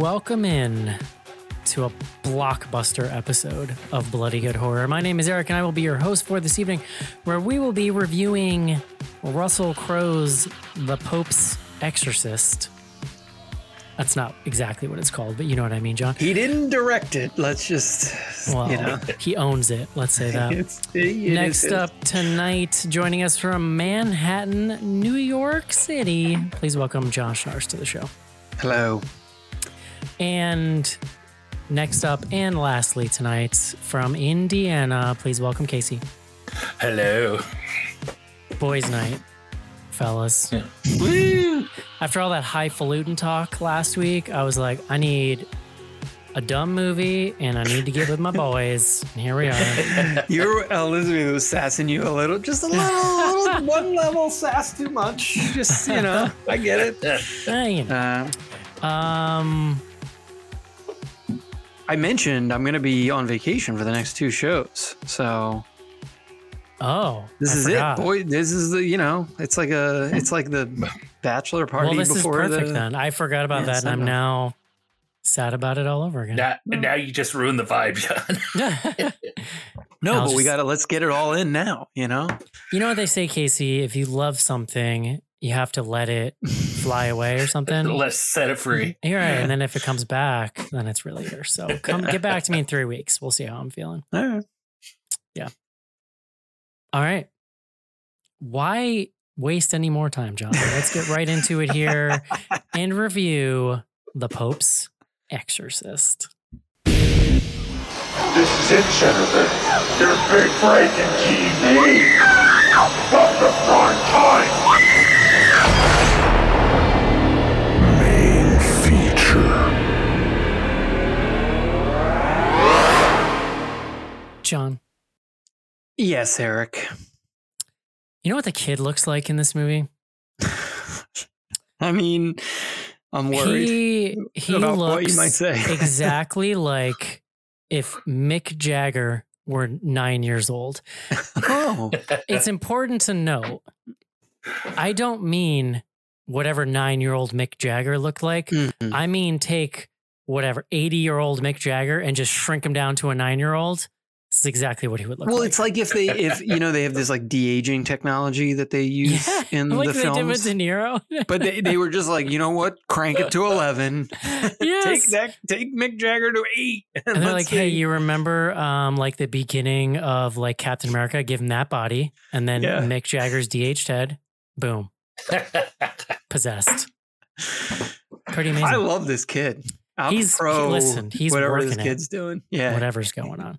everybody, and welcome in to a blockbuster episode of Bloody Good Horror. My name is Eric, and I will be your host for this evening, where we will be reviewing Russell Crowe's The Pope's Exorcist. That's not exactly what it's called, but you know what I mean, John. He didn't direct it. Let's just, Well, you know. he owns it. Let's say that. It's, it Next is- up tonight, joining us from Manhattan, New York City. Please welcome John Schnars to the show. Hello. And next up and lastly tonight from Indiana, please welcome Casey. Hello. Boys' night, fellas. Woo! After all that highfalutin talk last week, I was like, I need a dumb movie and I need to get with my boys. And here we are. Your Elizabeth was sassing you a little, just a little, little one level sass too much. Just, you know, I get it. Eh, you know. Uh, Um, I mentioned I'm going to be on vacation for the next two shows. So oh, this I is forgot. it. Boy, this is the, you know, it's like a, it's like the bachelor party Well, this is before perfect the. then. I forgot about Yeah, that, and I'm send now sad about it all over again. Now, now you just ruined the vibe, John. No, I'll but we got to, let's get it all in now, you know? you know what they say, Casey? If you love something, you have to let it fly away or something. Let's set it free. You're right. And then if it comes back, then it's really yours. So come get back to me in three weeks. We'll see how I'm feeling. All right. Yeah. All right. Why waste any more time, John? Let's get right into it here and review The Pope's Exorcist. This is it, Jennifer. There's big break in TV. From the prime time. John, Yes, Eric. you know what the kid looks like in this movie? I mean, I'm worried He he looks what you might say. exactly like if Mick Jagger were nine years old. oh, It's important to note. I don't mean whatever nine year old Mick Jagger looked like. Mhm. I mean take whatever 80 year old Mick Jagger and just shrink him down to a nine year old. Is exactly what he would look well, like. Well, it's like if they, if you know, they have this like de aging technology that they use yeah, in like the they did with. De Niro. But they, they were just like, you know what? Crank it to eleven. yes. Take that. Take Mick Jagger to eight. and they're like, hey, you remember um, like the beginning of like Captain America? Give him that body. And then Yeah. Mick Jagger's DH head. Boom. Possessed. Pretty amazing. I love this kid. I'm He's- pro. listen, he's whatever this working it. kid's doing. Yeah. Whatever's going on.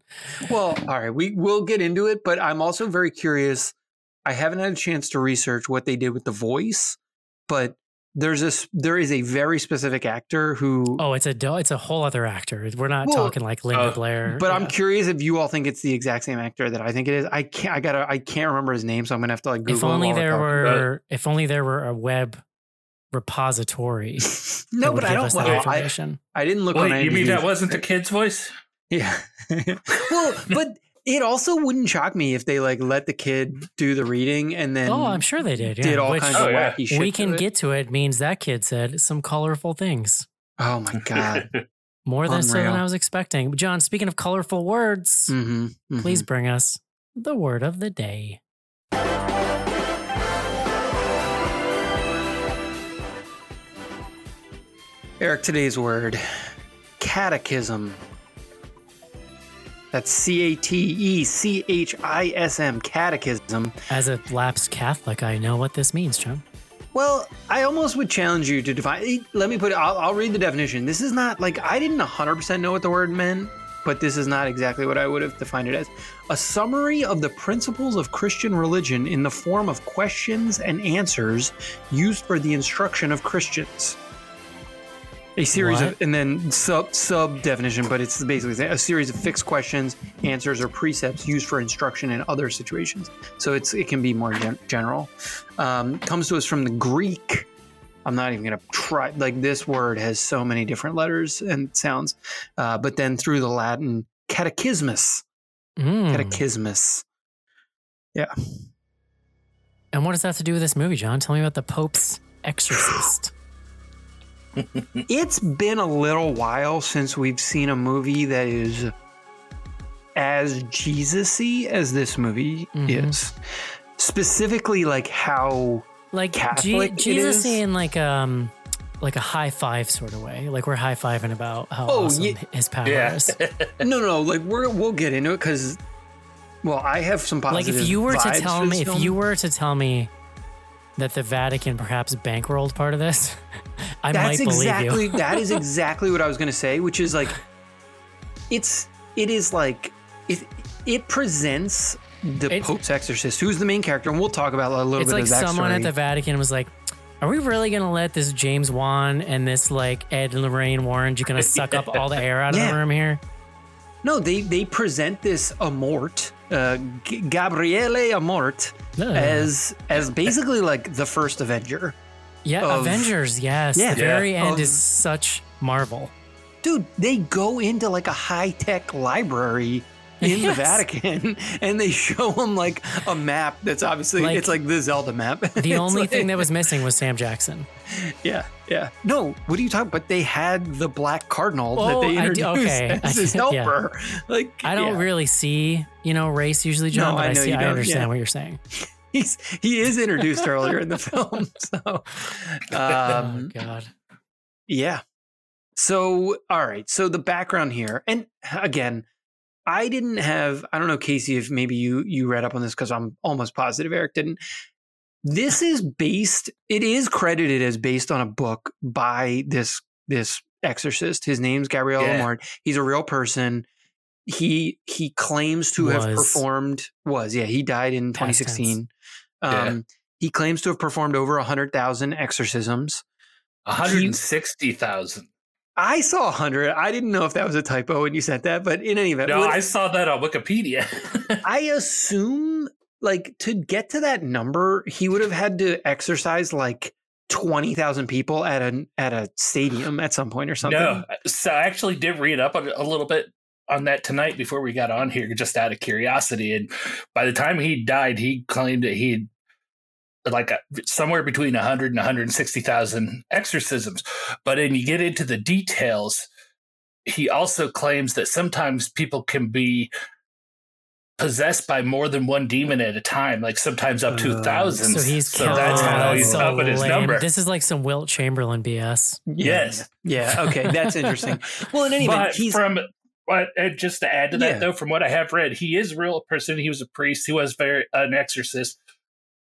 Well, all right, we will get into it, but I'm also very curious. I haven't had a chance to research what they did with the voice, but there's this there is a very specific actor who Oh, it's a it's a whole other actor. We're not Well, talking like Linda uh, Blair. but I'm curious if you all think it's the exact same actor that I think it is. I can't I gotta I can't remember his name, so I'm gonna have to like Google if only there were if only there were a web repository. No, but I don't us well, I. I didn't look on Wait, you mean that wasn't the kid's voice? Yeah. well, but it also wouldn't shock me if they like let the kid do the reading and then oh, I'm sure they did. Yeah. did all Which kinds Oh, of yeah. wacky shit. we can it. get to it means that kid said some colorful things. Oh my god. More than so than I was expecting. John, speaking of colorful words, mm-hmm, please bring us the word of the day. Eric, today's word catechism. That's C A T E C H I S M, catechism. As a lapsed Catholic, I know what this means, John. Well, I almost would challenge you to define. eh, Let me put it, I'll, I'll read the definition. This is not like I didn't 100% know what the word meant, but this is not exactly what I would have defined it as. A summary of the principles of Christian religion in the form of questions and answers used for the instruction of Christians. A series What? of, and then sub sub definition, but it's basically a series of fixed questions, answers, or precepts used for instruction in other situations. So it's it can be more gen- general. Um, comes to us from the Greek. I'm not even gonna try. Like this word has so many different letters and sounds, uh, but then through the Latin catechismus, Mm. catechismus. Yeah. And what does that have to do with this movie, John? Tell me about the Pope's Exorcist. It's been a little while since we've seen a movie that is as Jesus-y as this movie Mhm. is. Specifically, like how Like G- Catholic it Jesus is? in like um like a high five sort of way. Like we're high fiving about how Oh, awesome ye- his power Yeah. is. no, no, like we're we'll get into it because, well, I have some like positive. if you were to tell me if film. you were to tell me that the Vatican perhaps bankrolled part of this, I might that's believe exactly you. that is exactly what I was going to say, which is like, it's it is like it it presents the It- Pope's exorcist, who's the main character, and we'll talk about a little bit. It's like of that someone at the Vatican was like, "Are we really gonna let this James Wan and this like Ed and Lorraine Warren just gonna suck up all the air out of Yeah. the room here?" No, they they present this Amort, uh, G- Gabriele Amort, Ugh. as as basically like the first Avenger. yeah, of- Avengers. Yes, Yeah. the very Yeah. end Of- is such Marvel. dude, they go into like a high tech library in the Vatican and they show them like a map that's obviously Like- it's like the Zelda map. The only thing that was missing was Sam Jackson. yeah, yeah. No, what are you talking? But they had the black cardinal Oh, that they I introduced okay. as his I- yeah. helper. Like I don't yeah. really see, you know, race usually, John, No, but I I, see, I don't, understand yeah. what you're saying. He's he is introduced earlier in the film. So, oh um, God. Yeah. So, all right. So the background here, and again, I didn't have. I don't know, Casey, if maybe you you read up on this because I'm almost positive Eric didn't. This is based. It is credited as based on a book by this this exorcist. His name's Gabriel Yeah. Amart. He's a real person. He he claims to have performed. Was yeah. He died in Past tense. 2016. Yeah. Um, he claims to have performed over hundred thousand exorcisms. 160,000. I saw 100. I didn't know if that was a typo when you sent that, but in any event, No, what- I saw that on Wikipedia. I assume like to get to that number, he would have had to exorcise like 20,000 people at a at a stadium at some point or something. no, so I actually did read up a, a little bit on that tonight before we got on here, just out of curiosity. And by the time he died, he claimed that he had like a, somewhere between 100 and 160,000 exorcisms. But then you get into the details, he also claims that sometimes people can be possessed by more than one demon at a time, like sometimes up to Uh, thousands. So he's so that's how that's he's so up at his lame. number. This is like some Wilt Chamberlain BS. Yes. Yeah. Okay. That's interesting. Well, in any event, but he's from but just to add to that Yeah. though, from what I have read, he is a real person. He was a priest. He was very an exorcist.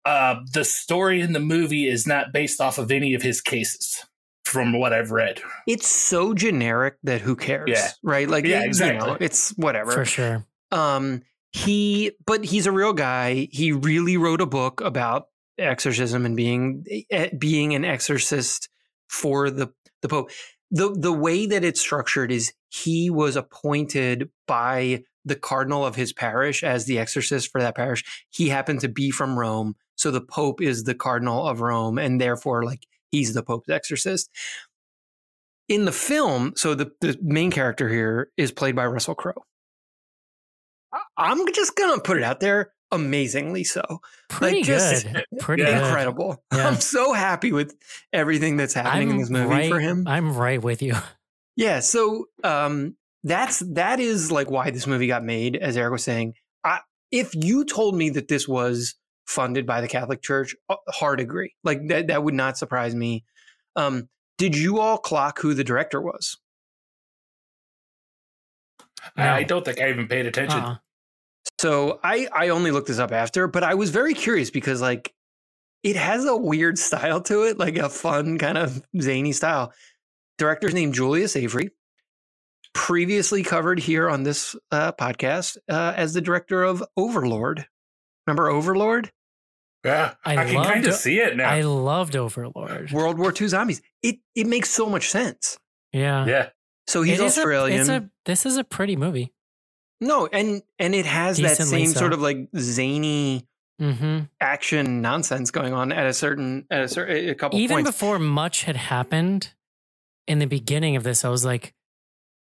Uh, the story in the movie is not based off of any of his cases, from what I've read. it's so generic that who cares? Yeah. Right? Like Yeah, you exactly. know, it's whatever. For sure. Um, he, but he's a real guy. He really wrote a book about exorcism and being eh, being an exorcist for the the Pope. the The way that it's structured is he was appointed by the cardinal of his parish as the exorcist for that parish. He happened to be from Rome, so the Pope is the cardinal of Rome, and therefore, like he's the Pope's exorcist. In the film, so the, the main character here is played by Russell Crowe. I- I'm just gonna put it out there, amazingly so. Pretty just- good. Pretty Yeah. good. Incredible. Yeah. I'm so happy with everything that's happening in I'm this movie right, for him. I'm right with you. Yeah, so um that's that is like why this movie got made, as Eric was saying. I, if you told me that this was funded by the Catholic Church, uh, hard agree. Like that that would not surprise me. Um, did you all clock who the director was? I don't think I even paid attention. Uh-uh. So I I only looked this up after, but I was very curious because like it has a weird style to it, like a fun kind of zany style. Director's name Julius Avery, previously covered here on this uh, podcast uh, as the director of Overlord. Remember Overlord? Yeah, I I, can kind of see it now. I loved Overlord. World War II zombies. It it makes so much sense. Yeah. yeah, So he's It is a- Australian. it's a, this is a pretty movie. No, and and it has that same so. sort of like zany hmm action nonsense going on at a certain at a certain a couple Even points. before much had happened in the beginning of this, I was like,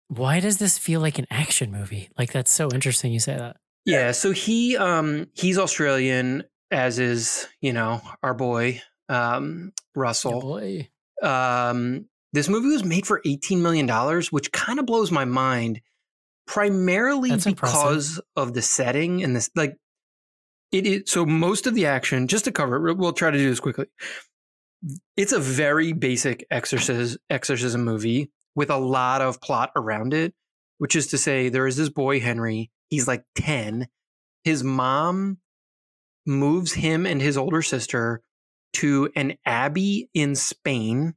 why does this feel like an action movie? Like, that's so interesting you say that. Yeah, so he um he's Australian, as is, you know, our boy, um, Russell. boy. Um This movie was made for $18 million, which kind of blows my mind, primarily That's impressive. because of the setting and this. Like, it is so most of the action, just to cover it, we'll try to do this quickly. It's a very basic exorcism, exorcism movie with a lot of plot around it, which is to say, there is this boy, Henry. He's like 10. His mom moves him and his older sister to an abbey in Spain,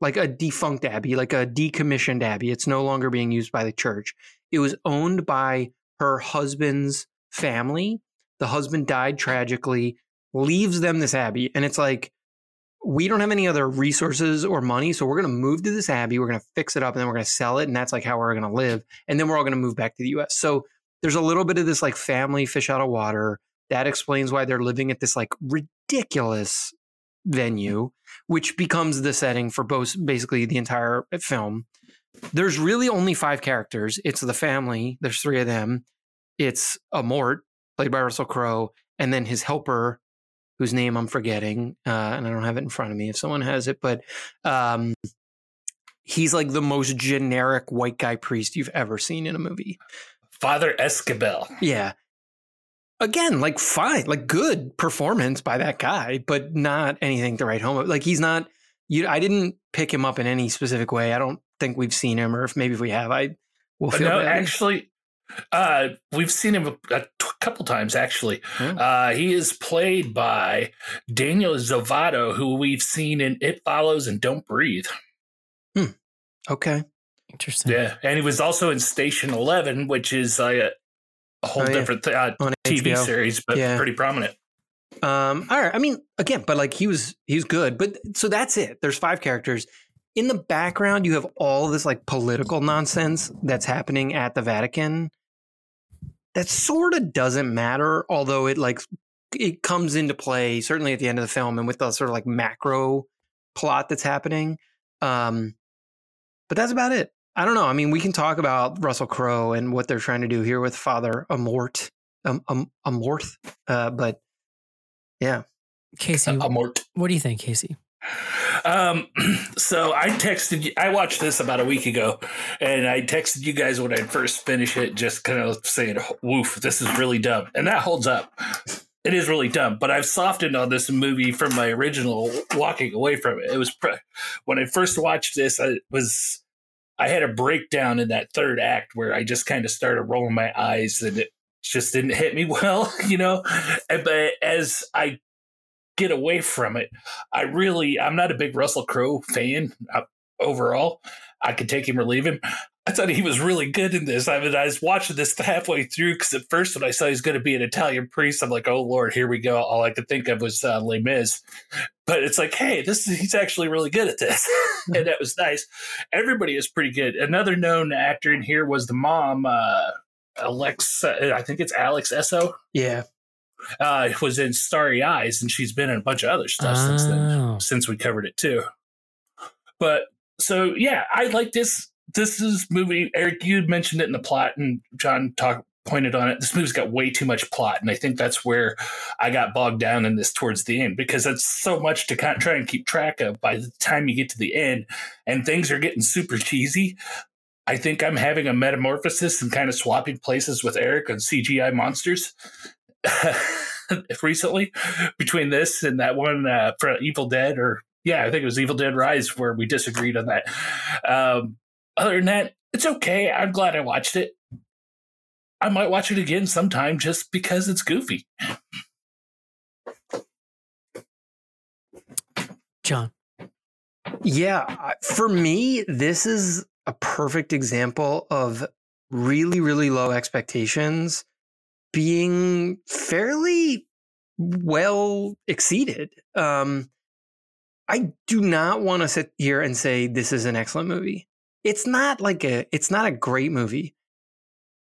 like a defunct abbey, like a decommissioned abbey. It's no longer being used by the church. It was owned by her husband's family. The husband died tragically, leaves them this abbey. And it's like, we don't have any other resources or money. So we're going to move to this abbey. We're going to fix it up and then we're going to sell it. And that's like how we're going to live. And then we're all going to move back to the US. So there's a little bit of this like family fish out of water. That explains why they're living at this like ridiculous venue, which becomes the setting for both basically the entire film. There's really only five characters. It's the family. There's three of them. It's a Mort, played by Russell Crowe, and then his helper, whose name I'm forgetting, uh, and I don't have it in front of me if someone has it, but um, he's like the most generic white guy priest you've ever seen in a movie. Father Esquibel. Yeah. Again, like fine, like good performance by that guy, but not anything to write home. about. Like he's not. You, I didn't pick him up in any specific way. I don't think we've seen him, or if maybe if we have, I will feel no, bad. actually, uh, we've seen him a, a t- couple times. Actually, Yeah. uh, he is played by Daniel Zovatto, who we've seen in It Follows and Don't Breathe. okay, Interesting. Yeah, and he was also in Station Eleven, which is uh, a whole Oh, yeah. different th- uh, TV HBO. series, but Yeah. pretty prominent. Um, all right. I mean, again, but like he was he's good. But so that's it. There's five characters. In the background, you have all this like political nonsense that's happening at the Vatican. That sort of doesn't matter, although it like it comes into play certainly at the end of the film and with the sort of like macro plot that's happening. Um, but that's about it. I don't know. I mean, we can talk about Russell Crowe and what they're trying to do here with Father Amort, um, um, Amorth, uh, but yeah. Casey, A mort. what do you think, Casey? Um, so I texted you. I watched this about a week ago, and I texted you guys when I first finished it, just kind of saying, "Woof, this is really dumb," and that holds up. It is really dumb, but I've softened on this movie from my original walking away from it. It was pre- when I first watched this, I was I had a breakdown in that third act where I just kind of started rolling my eyes, and it just didn't hit me well, you know. But as I get away from it, I really, I'm not a big Russell Crowe fan uh, overall. I could take him or leave him. I thought he was really good in this. I mean, I was watching this halfway through because at first when I saw he's going to be an Italian priest, I'm like, oh Lord, here we go. All I could think of was uh, Les Mis. But it's like, hey, this he's actually really good at this, and that was nice. Everybody is pretty good. Another known actor in here was the mom, uh, Alex. I think it's Alex Essoe. Yeah. Uh, was in Starry Eyes, and she's been in a bunch of other stuff since then Oh. since we covered it too. But so yeah, I like this. This is movie. Eric, you mentioned it in the plot, and John talked pointed on it. This movie's got way too much plot, and I think that's where I got bogged down in this towards the end because it's so much to kind of try and keep track of. By the time you get to the end, and things are getting super cheesy. I think I'm having a metamorphosis and kind of swapping places with Eric on CGI monsters recently between this and that one uh, for Evil Dead, or yeah, I think it was Evil Dead Rise where we disagreed on that. Um, other than that, it's okay. I'm glad I watched it. I might watch it again sometime just because it's goofy. John. Yeah, for me, this is a perfect example of really, really low expectations being fairly well exceeded. Um, I do not want to sit here and say this is an excellent movie. It's not like a, it's not a great movie.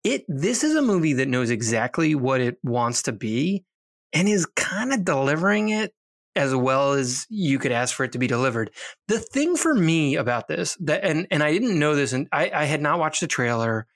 It, this is a movie that knows exactly what it wants to be and is kind of delivering it as well as you could ask for it to be delivered. The thing for me about this that and and I didn't know this and I, I had not watched the trailer.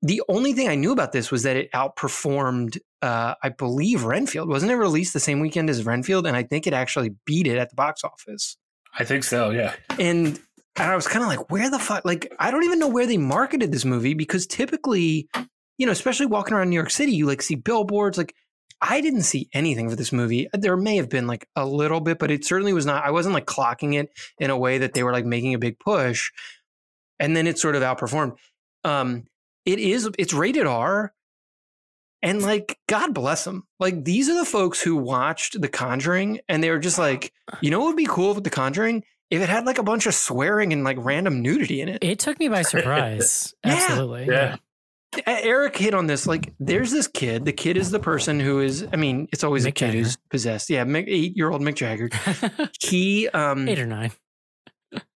The only thing I knew about this was that it outperformed uh, I believe Renfield. Wasn't it released the same weekend as Renfield? And I think it actually beat it at the box office. I think so, yeah. And and I was kind of like, where the fuck? Like, I don't even know where they marketed this movie because typically, you know, especially walking around New York City, you like see billboards. Like, I didn't see anything for this movie. There may have been like a little bit, but it certainly was not. I wasn't like clocking it in a way that they were like making a big push. And then it sort of outperformed. Um, it is. It's rated R. And like, God bless them. Like, these are the folks who watched The Conjuring and they were just like, you know what would be cool with The Conjuring? If it had like a bunch of swearing and like random nudity in it. It took me by surprise. Yeah. Absolutely. Yeah. E- Eric hit on this. Like, there's this kid. The kid is the person who is, I mean, it's always a kid Jagger. who's possessed. Yeah, eight year old Mick Jagger. He, um, Eight or nine.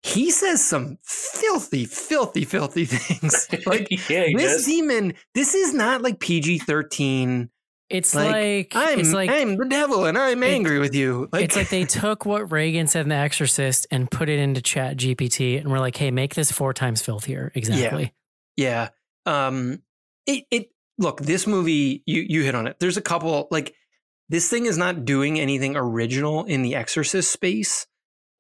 he says some filthy, filthy, filthy things. Like, yeah, he this does. demon, this is not like PG 13. It's Like, like, I'm, it's like I'm the devil and I'm It- angry with you. Like, it's like they took what Regan said in The Exorcist and put it into Chat GPT, and we're like, "Hey, make this four times filthier." Exactly. Yeah. Um it it look, this movie you you hit on it. There's a couple like this thing is not doing anything original in the exorcist space.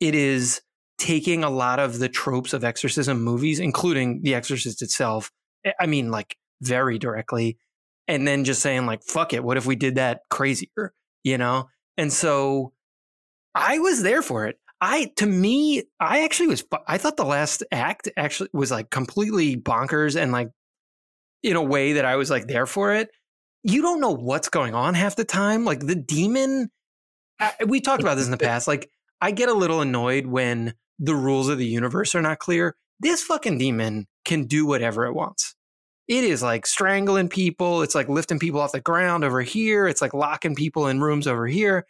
It is taking a lot of the tropes of exorcism movies including The Exorcist itself. I mean like very directly and then just saying like fuck it, what if we did that crazier, you know? And so I was there for it. I to me, I actually was. I thought the last act actually was like completely bonkers and like in a way that I was like there for it. You don't know what's going on half the time. Like the demon. I, we talked about this in the past. Like I get a little annoyed when the rules of the universe are not clear. This fucking demon can do whatever it wants. It is like strangling people. It's like lifting people off the ground over here. It's like locking people in rooms over here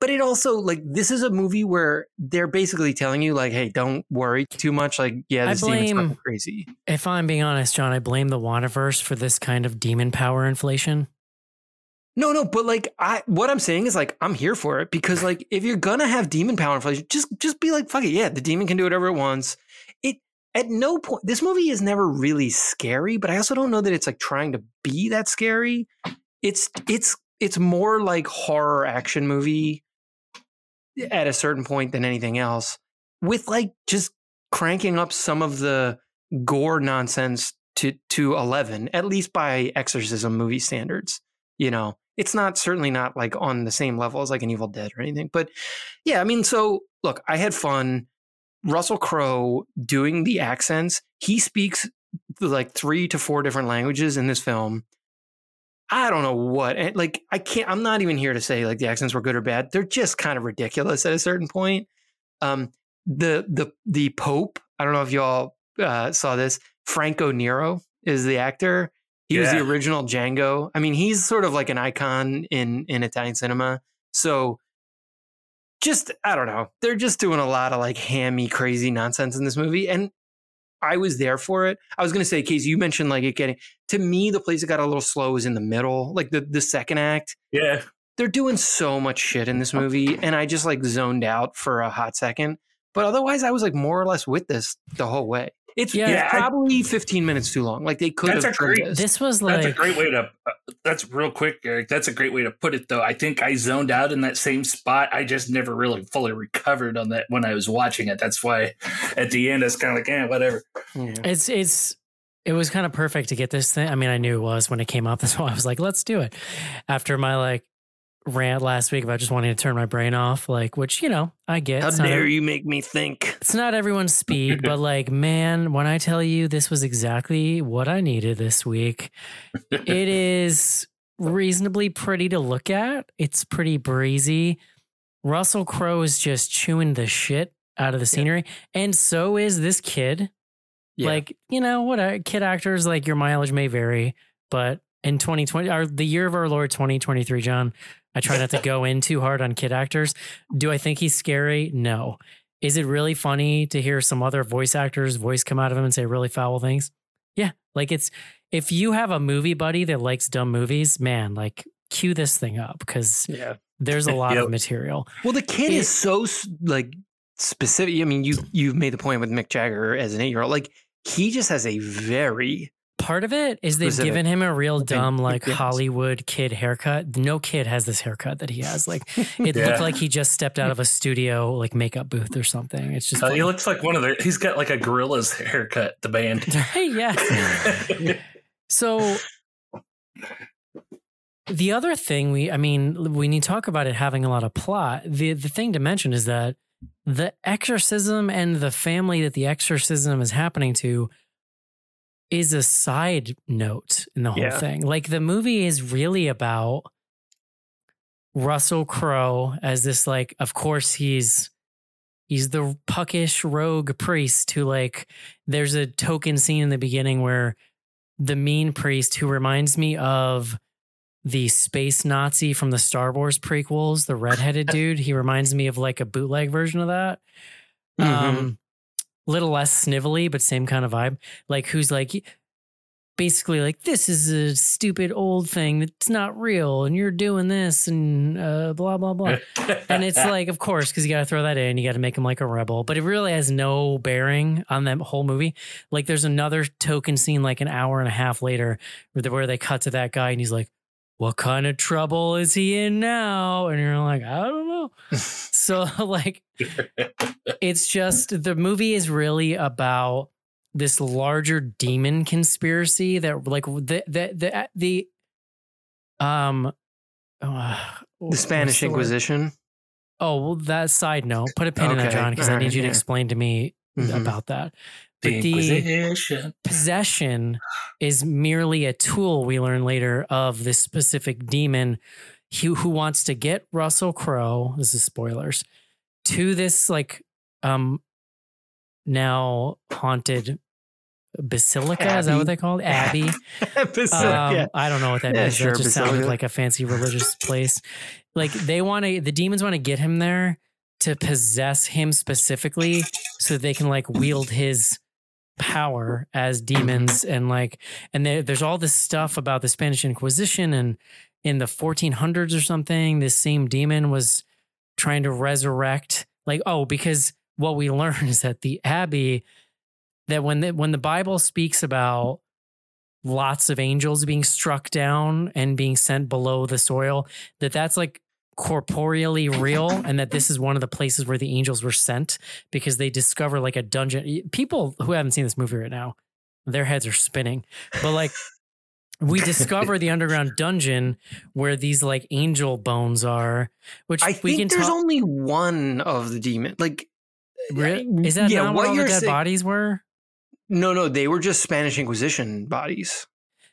but it also like this is a movie where they're basically telling you like hey don't worry too much like yeah this demon's fucking crazy If I'm being honest, John, I blame the Wandaverse for this kind of demon power inflation. no no but like i what i'm saying is like i'm here for it because like if you're gonna have demon power inflation just just be like fuck it yeah the demon can do whatever it wants at no point this movie is never really scary but i also don't know that it's like trying to be that scary. It's it's it's more like horror action movie at a certain point than anything else with like just cranking up some of the gore nonsense to to 11 at least by exorcism movie standards you know? It's not certainly not like on the same level as like an evil dead or anything but yeah i mean so look i had fun russell crowe doing the accents he speaks like three to four different languages in this film. I don't know what and like i can't i'm not even here to say like the accents were good or bad. They're just kind of ridiculous at a certain point. Um the the the pope i don't know if y'all uh, saw this franco nero is the actor. He was the original Django. I mean, he's sort of like an icon in in Italian cinema. So just I don't know. They're just doing a lot of like hammy, crazy nonsense in this movie. And I was there for it. I was gonna say, Casey, you mentioned like it getting to me, the place that got a little slow is in the middle, like the the second act. Yeah. They're doing so much shit in this movie, and I just like zoned out for a hot second. But otherwise, I was like more or less with this the whole way. It's, Yeah, it's I- probably 15 minutes too long. Like they could That's have a great- this. This was like That's a great way to. Uh, that's real quick, Eric. That's a great way to put it, though. I think I zoned out in that same spot. I just never really fully recovered on that when I was watching it. That's why at the end, it's kind of like, eh, whatever. Yeah. It's it's it was kind of perfect to get this thing. I mean, I knew it was when it came up. That's why I was like, let's do it. After my like rant last week about just wanting to turn my brain off, like which you know I get. How It's not dare every- you make me think? It's not everyone's speed, but like, man, when I tell you this was exactly what I needed this week, it is reasonably pretty to look at. It's pretty breezy. Russell Crowe is just chewing the shit out of the scenery, and so is this kid. Yeah. Like, you know, what a kid actors like your mileage may vary, but in 2020 or the year of our Lord 2023, John, I try not to go in too hard on kid actors. Do I think he's scary? No. Is it really funny to hear some other voice actors voice come out of him and say really foul things? Yeah. Like it's if you have a movie buddy that likes dumb movies, man, like cue this thing up because Yeah. there's a lot Yep. of material. Well, the kid It- is so like specific. I mean, you you've made the point with Mick Jagger as an eight year old. Like he just has a very Part of it is they've given him a real dumb, like yes. Hollywood kid haircut. No kid has this haircut that he has. Like it Yeah. looked like he just stepped out of a studio, like makeup booth or something. It's just Uh, he looks like one of the He's got like a gorilla's haircut. The band. yeah. So the other thing we I mean, when you talk about it having a lot of plot, the the thing to mention is that the exorcism and the family that the exorcism is happening to is a side note in the whole Yeah. thing. Like the movie is really about Russell Crowe as this like of course he's he's the puckish rogue priest who like there's a token scene in the beginning where the mean priest who reminds me of the space Nazi from the Star Wars prequels, the redheaded dude. He reminds me of like a bootleg version of that. Mhm. Um, little less snivelly, but same kind of vibe. Like who's like basically like this is a stupid old thing that's not real, and you're doing this and uh, blah blah blah. And it's like, of course, because you got to throw that in. You got to make him like a rebel, but it really has no bearing on that whole movie. Like, there's another token scene, like an hour and a half later, where, where they cut to that guy and he's like, "What kind of trouble is he in now?" And you're like, "I don't know." so, like, it's just the movie is really about this larger demon conspiracy that, like, the the the the um. Uh, the what's Spanish the? Inquisition. Oh, well, that side note, put a pin in that, John, because I alright, need you to yeah. explain to me Mhm. about that. But the the Inquisition. possession is merely a tool we learn later of this specific demon who, who wants to get Russell Crowe, this is spoilers, to this like um now haunted basilica. Is that what they called? Abbey. Basilica, Um, yeah. I don't know what that Yeah, means. sure, that just sounded like a fancy religious place. Like they want to, the demons want to get him there to possess him specifically, so they can like wield his power as demons and like, and there, there's all this stuff about the Spanish Inquisition and in the 1400s or something, this same demon was trying to resurrect. Like, oh, because what we learn is that the abbey that when the when the Bible speaks about lots of angels being struck down and being sent below the soil, that that's like corporeally real and that this is one of the places where the angels were sent because they discover like a dungeon. People who haven't seen this movie right now, their heads are spinning. But like we discover the underground dungeon where these like angel bones are, which I we can think there's talk. only one of the demon. Like, Re- is that yeah, not what what all the dead saying- bodies were? no, no, they were just Spanish Inquisition bodies.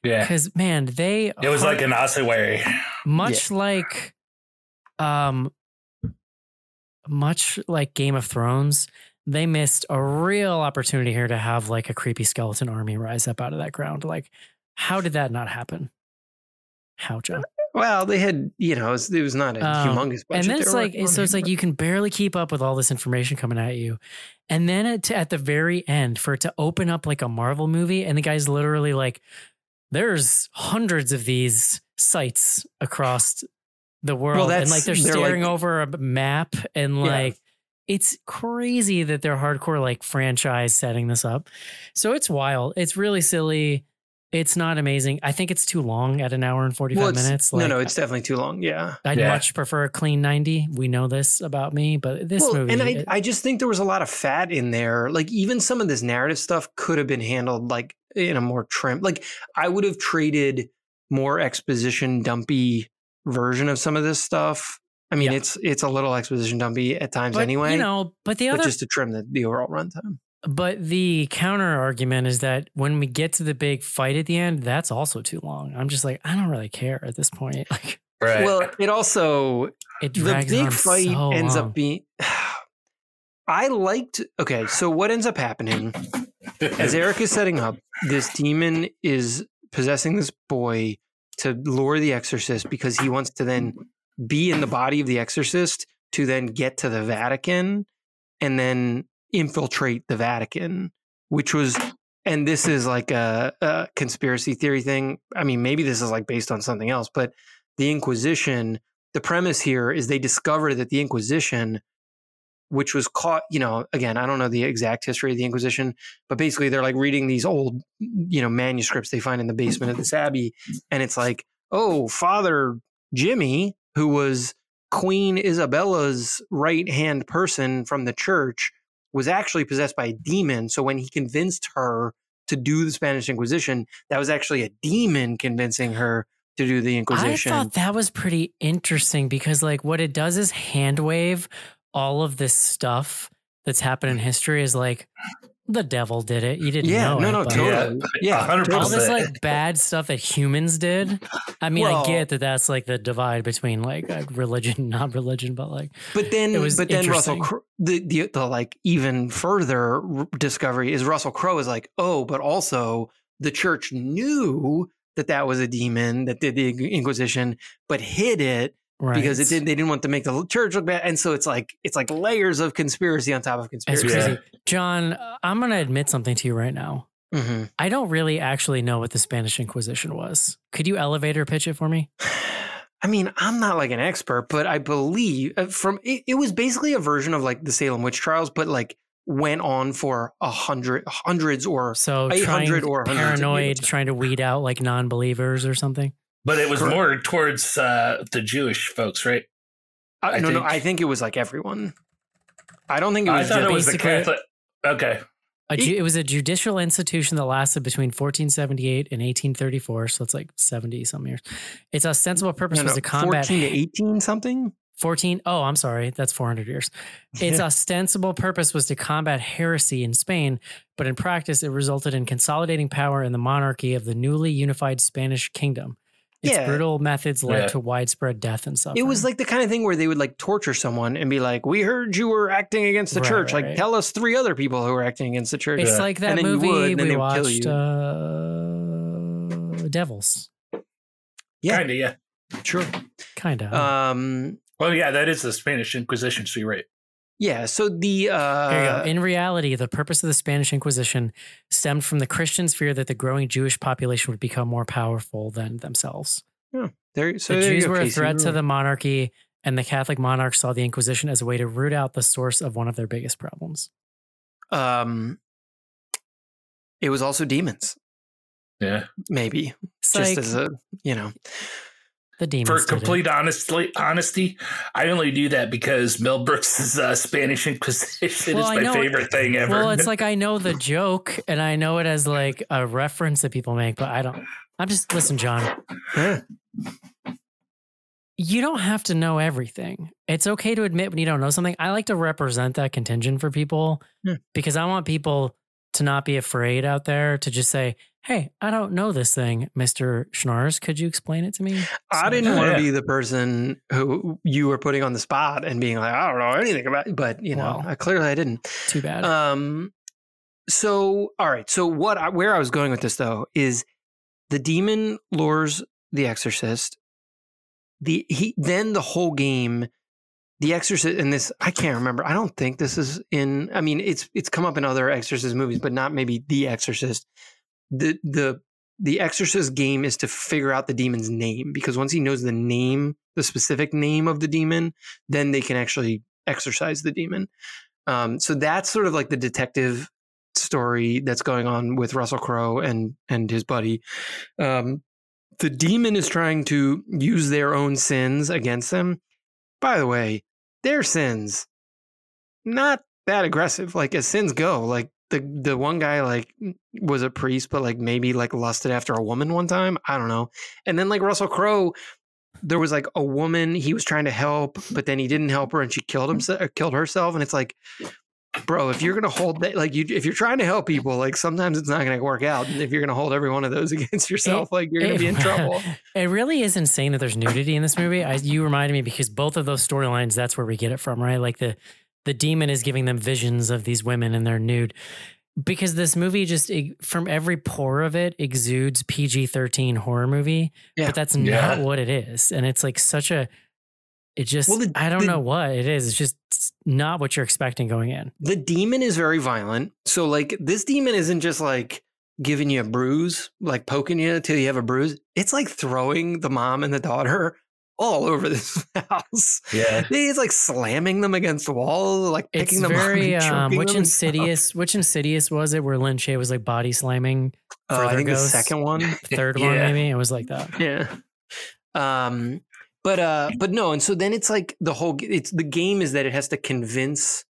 Yeah. Because man, they It was are- like an ossuary. much like um much like Game of Thrones, they missed a real opportunity here to have like a creepy skeleton army rise up out of that ground. Like, how did that not happen? How, Joe? Well, they had, you know, it was, it was not a Um, humongous budget. and then it's like, so it's like you can barely keep up with all this information coming at you. And then at, at the very end, for it to open up like a Marvel movie, and the guy's literally like, there's hundreds of these sites across the world. and that's- like they're they're staring like- over a map and Yeah. like, it's crazy that they're hardcore like franchise setting this up. So it's wild. It's really silly. It's not amazing. I think it's too long at an hour and 45 Well, it's- minutes. no, no, it's definitely too long. Yeah. I'd Yeah. much prefer a clean 90. We know this about me, but this well, movie. and I, it- I just think there was a lot of fat in there. Like even some of this narrative stuff could have been handled like in a more trim. Like I would have traded more exposition dumpy version of some of this stuff. I mean, Yeah. it's it's a little exposition dumpy at times but, anyway. You know, but the but other just to trim the, the overall runtime. but the counter argument is that when we get to the big fight at the end, that's also too long. I'm just like, I don't really care at this point. Like Right. Well, it also it the big on fight so ends long. up being. I liked. Okay, so what ends up happening? as Eric is setting up, this demon is possessing this boy to lure the exorcist because he wants to then mm-hmm. be in the body of the exorcist to then get to the Vatican and then infiltrate the Vatican, which was, and this is like a, a conspiracy theory thing. I mean, maybe this is like based on something else, but the Inquisition, the premise here is they discover that the Inquisition which was caught. You know, again, I don't know the exact history of the Inquisition, but basically they're like reading these old, you know, manuscripts they find in the basement of this abbey, and it's like, oh, Father Jimmy, who was Queen Isabella's right hand person from the church, was actually possessed by a demon. So when he convinced her to do the Spanish Inquisition, that was actually a demon convincing her to do the Inquisition. I thought that was pretty interesting because, like, what it does is hand wave all of this stuff that's happened in history is like the devil did it. You didn't know. yeah, know. no, it, no, totally. Yeah, 100%. All this like bad stuff that humans did. I mean, I get that that's like the divide between like religion, not religion, but like But then, It was but then Russell, interesting. The, the the like even further discovery is Russell Crowe is like, oh, but also the church knew that that was a demon that did the Inquisition, but hid it right. because it did. They didn't want to make the church look bad, and so it's like it's like layers of conspiracy on top of conspiracy. Yeah. crazy. John, uh, I'm gonna admit something to you right now. Mhm. I don't really actually know what the Spanish Inquisition was. Could you elevator pitch it for me? I mean, I'm not like an expert, but I believe uh, from it, it was basically a version of like the Salem witch trials, but like went on for a hundred hundreds or So 800 or paranoid, trying to weed out like non-believers or something. But it was Correct. more towards uh, the Jewish folks, right? Uh, I no, no, think- I think it was like everyone. I don't think it was. I was. thought just, it was the basically- Catholic. Okay. A ju- it was a judicial institution that lasted between 1478 and 1834, so it's like 70 some years. Its ostensible purpose no, was no, to combat fourteen to eighteen something. 14 oh i'm sorry that's 400 years its ostensible purpose was to combat heresy in spain but in practice it resulted in consolidating power in the monarchy of the newly unified spanish kingdom its Yeah. brutal methods led Yeah. to widespread death and suffering It was like the kind of thing where they would like torture someone and be like, "We heard you were acting against the Right, church. right. Like, tell us three other people who were acting against the church." it's Yeah. like that And then you movie would, and then we they would kill watched you. uh devils Yeah. Kind of, yeah. sure. kind of Um, Well, yeah, that is the Spanish Inquisition, so you're right. Yeah. So the uh, There you go. In reality, the purpose of the Spanish Inquisition stemmed from the Christians' fear that the growing Jewish population would become more powerful than themselves. Yeah. there, so the there Jews go, were a threat You to the monarchy, and the Catholic monarchs saw the Inquisition as a way to root out the source of one of their biggest problems. Um, it was also demons, Yeah. maybe It's just like as a you know. The demons. For complete honestly, honesty, I only do that because Mel Brooks' uh, Spanish Inquisition Well, is my know- favorite thing ever. Well, it's like I know the joke, and I know it as like a reference that people make, but I don't. I'm just listen, John. Yeah. you don't have to know everything. It's okay to admit when you don't know something. I like to represent that contingent for people Yeah. because I want people to not be afraid out there to just say, Hey, I don't know this thing, Mr. Schnars. Could you explain it to me? I didn't want to be the person who you were putting on the spot and being like, I don't know anything about it. But, you know, Well. I, clearly I didn't. Too bad. Um, so, all right. So, what, I, where I was going with this though is the demon lures the exorcist. The, he, then the whole game, the exorcist, and this, I can't remember. I don't think this is in, I mean, it's, it's come up in other exorcist movies, but not maybe the exorcist. The, the, the exorcist game is to figure out the demon's name because once he knows the name, the specific name of the demon, then they can actually exorcise the demon. Um, so that's sort of like the detective story that's going on with Russell Crowe and and his buddy. Um, the demon is trying to use their own sins against them. By the way, their sins not that aggressive. Like as sins go, like the the one guy like was a priest, but like maybe like lusted after a woman one time. I don't know. And then like Russell Crowe, there was like a woman he was trying to help, but then he didn't help her, and she killed mm. himself, killed herself. And it's like, bro, if you're gonna hold that, like you, if you're trying to help people, like sometimes it's not gonna work out. And if you're gonna hold every one of those against yourself, like you're gonna It- be in trouble. It really is insane that there's nudity in this movie. I, you reminded me because both of those storylines, that's where we get it from, right? Like the the demon is giving them visions of these women and they're nude. Because this movie just from every pore of it exudes PG thirteen horror movie, Yeah. but that's Yeah. not what it is, and it's like such a. It just Well, the- I don't the- know what it is. It's just not what you're expecting going in. the demon is very violent. So like this demon isn't just like giving you a bruise, like poking you till you have a bruise. It's like throwing the mom and the daughter all over this house. Yeah. He's like slamming them against the walls, like It's picking them up. very and um, choking which them and stuff. insidious which insidious was it where Lin Shaye was like body slamming Uh, I further think the second one, third third one Yeah. maybe it was like that. yeah. Um, but uh, but no, and so then it's like the whole. It's the game is that it has to convince.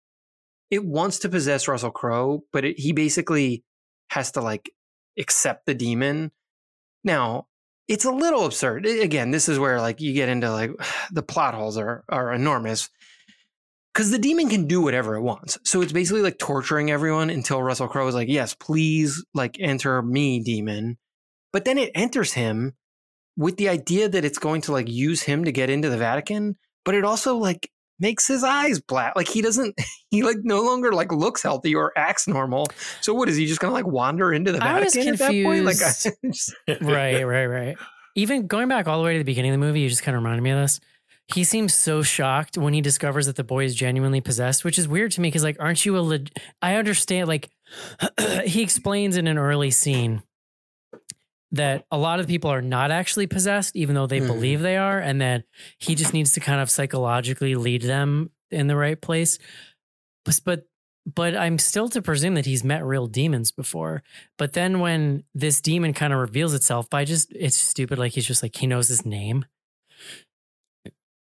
It wants to possess Russell Crowe, but it, he basically has to like accept the demon. Now it's a little absurd. Again, this is where like you get into like the plot holes are are enormous. Because the demon can do whatever it wants. So it's basically like torturing everyone until Russell Crowe is like, yes, please, like, enter me, demon. But then it enters him with the idea that it's going to like use him to get into the Vatican, but it also like makes his eyes black. Like he doesn't, he like no longer like looks healthy or acts normal. So what is he just gonna like wander into the I was Vatican at that point? Like, I just- right, right, right. Even going back all the way to the beginning of the movie, you just kind of reminded me of this. He seems so shocked when he discovers that the boy is genuinely possessed, which is weird to me because, like, aren't you a leg- I understand, like, he explains in an early scene that a lot of people are not actually possessed, even though they Mhm. believe they are, and that he just needs to kind of psychologically lead them in the right place. But, but but I'm still to presume that he's met real demons before. But then when this demon kind of reveals itself by just it's stupid, like he's just like he knows his name.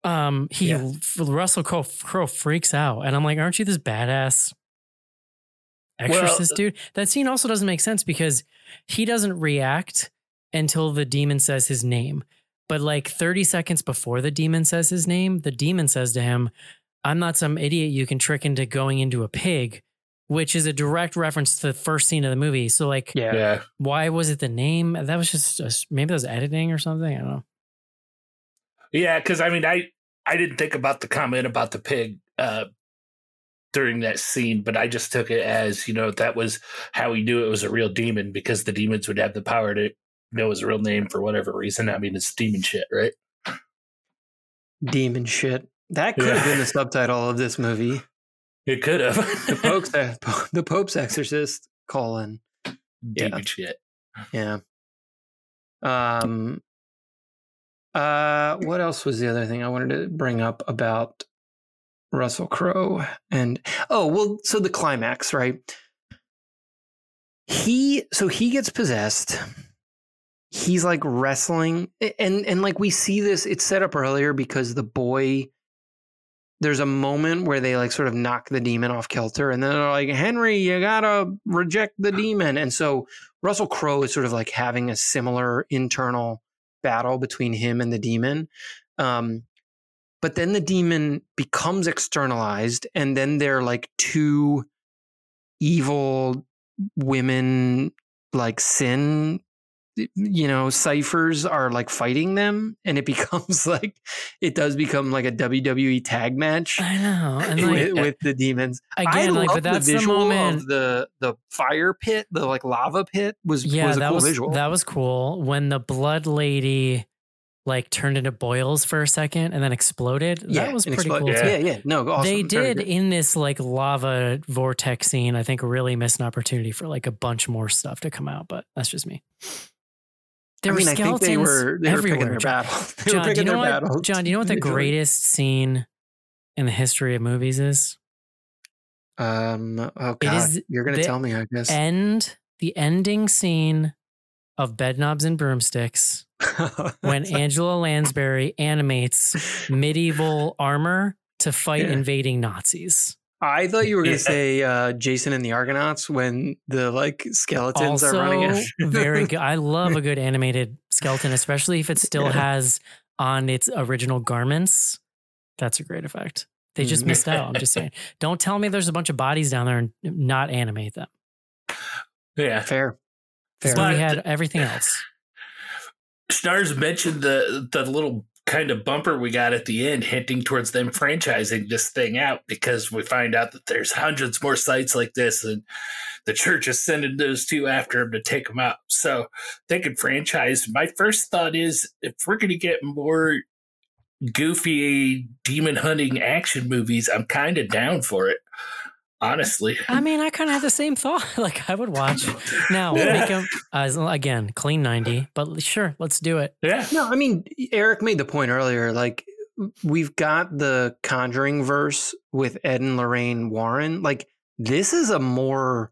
Um, he Yeah. Russell Crowe, Crowe freaks out, and I'm like, aren't you this badass exorcist dude? That scene also doesn't make sense because he doesn't react until the demon says his name. But like 30 seconds before the demon says his name, the demon says to him, I'm not some idiot you can trick into going into a pig, which is a direct reference to the first scene of the movie. So, like, yeah. Yeah. why was it the name? That was just a, maybe that was editing or something. I don't know. Yeah, because I mean, I I didn't think about the comment about the pig uh, during that scene, but I just took it as you know that was how he knew it was a real demon because the demons would have the power to know his real name for whatever reason. I mean, it's demon shit, right? Demon shit. That could have been the subtitle of this movie. It could have The Pope's the Pope's exorcist colon. demon shit. Yeah. Um uh what else was the other thing I wanted to bring up about Russell Crowe and oh well so the climax, right? He so he gets possessed. He's like wrestling and and like we see this it's set up earlier because the boy there's a moment where they like sort of knock the demon off kilter and then they're like henry you gotta reject the demon and so russell crowe is sort of like having a similar internal battle between him and the demon um, but then the demon becomes externalized and then they're like two evil women like sin you know ciphers are like fighting them and it becomes like it does become like a wwe tag match I know. And like, with, with the demons. I again, like, love but that's the the, visual moment. of the the fire pit, the like lava pit was yeah, was that cool was visual. that was cool. When the blood lady like turned into boils for a second and then exploded. that was pretty cool. Yeah. too. Yeah, yeah, no, awesome. they did in this like lava vortex scene, I think really missed an opportunity for like a bunch more stuff to come out, but that's just me. There I mean, were skeletons think they were they were picking everywhere. their John, were John, do you know their what? battles John, do you know what the greatest scene in the history of movies is? Um. Oh God, is you're gonna tell me, I guess. End the ending scene of Bedknobs and Broomsticks when Angela Lansbury animates medieval armor to fight Yeah. invading Nazis. I thought you were gonna Yeah. say uh, Jason and the Argonauts when the like skeletons are running. Also, very good. I love a good animated skeleton, especially if it still Yeah. has on its original garments. That's a great effect. They just missed out. I'm just saying. Don't tell me there's a bunch of bodies down there and not animate them. Yeah. Fair. This Fair. movie But- had everything else. Stars mentioned the the little kind of bumper we got at the end, hinting towards them franchising this thing out because we find out that there's hundreds more sites like this, and the church is sending those two after them to take them out. So they could franchise. My first thought is if we're going to get more goofy demon hunting action movies, I'm kind of down for it. Honestly, I mean, I kind of had the same thought. Like, I would watch. Now, Yeah. make him as again clean ninety, but sure, let's do it. yeah, No, I mean Eric made the point earlier. Like we've got the Conjuring verse with Ed and Lorraine Warren. Like this is a more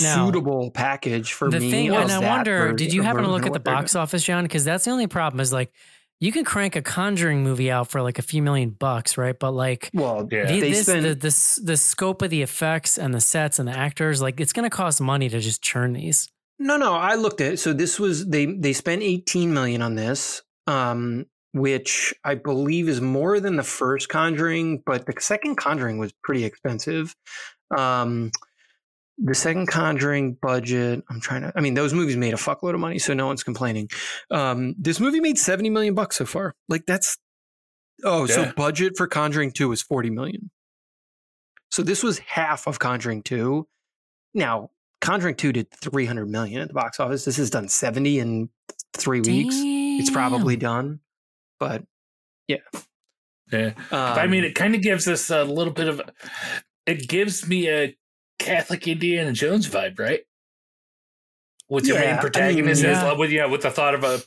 Now, suitable package for the me. thing, and I wonder, did you happen to look at the box office, John? Because that's the only problem. Is like you can crank a Conjuring movie out for like a few million bucks, right? But like. Well, Yeah. The, they this, spend the, the, the scope of the effects and the sets and the actors, like it's going to cost money to just churn these. No, no, I looked at it. So this was they they spent 18 million on this, um, which I believe is more than the first Conjuring, but the second Conjuring was pretty expensive. Um, the second Conjuring budget, I'm trying to. I mean, those movies made a fuckload of money, so no one's complaining. Um, this movie made 70 million bucks so far. Like that's oh, so budget for Conjuring Two was 40 million. So this was half of Conjuring Two. Now Conjuring 2 did 300 million at the box office. This has done 70 in three weeks. It's probably done, but yeah. um, I mean, it kind of gives us a little bit of. It gives me a Catholic Indiana Jones vibe, right? With your Yeah, I main mean, protagonist, is yeah. with yeah, with the thought of a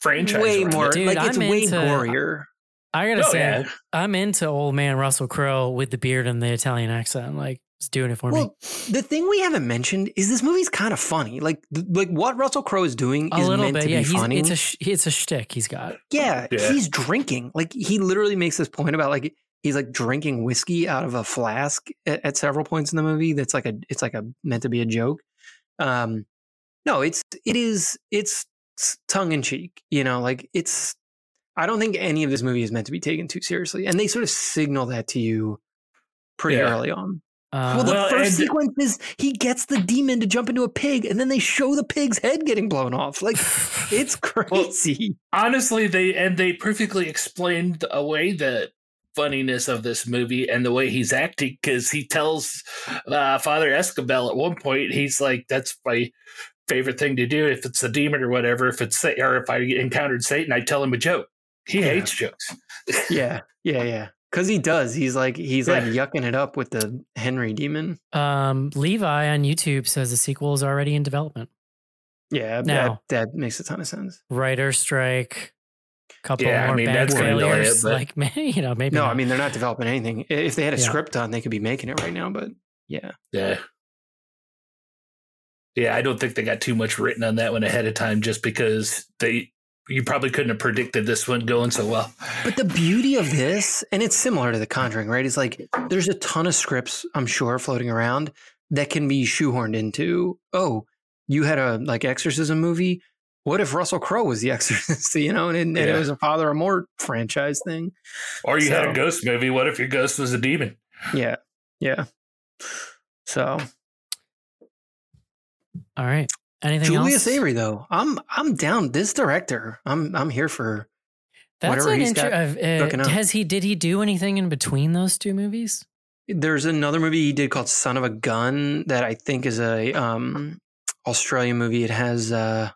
franchise, way around more. it. Dude, like it's I'm way into- gorier. I gotta Oh, say, yeah. I'm into old man Russell Crowe with the beard and the Italian accent. Like, it's doing it for me. The thing we haven't mentioned is this movie's kind of funny. Like, th- like what Russell Crowe is doing A is little meant bit, to yeah. be He's funny. it's a sh- it's a shtick he's got. yeah, Yeah. he's drinking. Like he literally makes this point about like he's like drinking whiskey out of a flask at, at several points in the movie. That's like a it's like a meant to be a joke. Um, no, it's it is it's tongue in cheek. You know, like it's. I don't think any of this movie is meant to be taken too seriously, and they sort of signal that to you pretty Yeah. early on. Uh, Well, the Well, first sequence is he gets the demon to jump into a pig, and then they show the pig's head getting blown off. Like it's crazy. honestly they and they perfectly explained away the funniness of this movie and the way he's acting because he tells uh, father Esquibel at one point he's like that's my favorite thing to do if it's a demon or whatever if it's Sa- or if i encountered satan i tell him a joke he Yeah. hates jokes yeah, yeah, yeah. Because he does. He's like he's like Yeah. yucking it up with the Henry demon. um, Levi on YouTube says the sequel is already in development. Yeah, Now- that, that makes a ton of sense. Writer strike, couple Yeah, I mean, bad that's gonna delay failures. it, but- like, man, you know, maybe No, not. I mean they're not developing anything. If they had a Yeah. script on, they could be making it right now. But yeah, yeah yeah i don't think they got too much written on that one ahead of time just because they you probably couldn't have predicted this one going so well But the beauty of this, and it's similar to The Conjuring, right? Is like there's a ton of scripts, I'm sure, floating around that can be shoehorned into. Oh, you had a like exorcism movie. What if Russell Crowe was the exorcist? You know, and, and it was a Father Amorth franchise thing. or you had a ghost movie what if your ghost was a demon Yeah, yeah. So All right. Anything Julius else? Avery, though, I'm I'm down. This director, I'm I'm here for. That's whatever an he's intro. got Uh, cooking up. has he? Did he do anything in between those two movies? There's another movie he did called Son of a Gun that I think is a um Australian movie. It has uh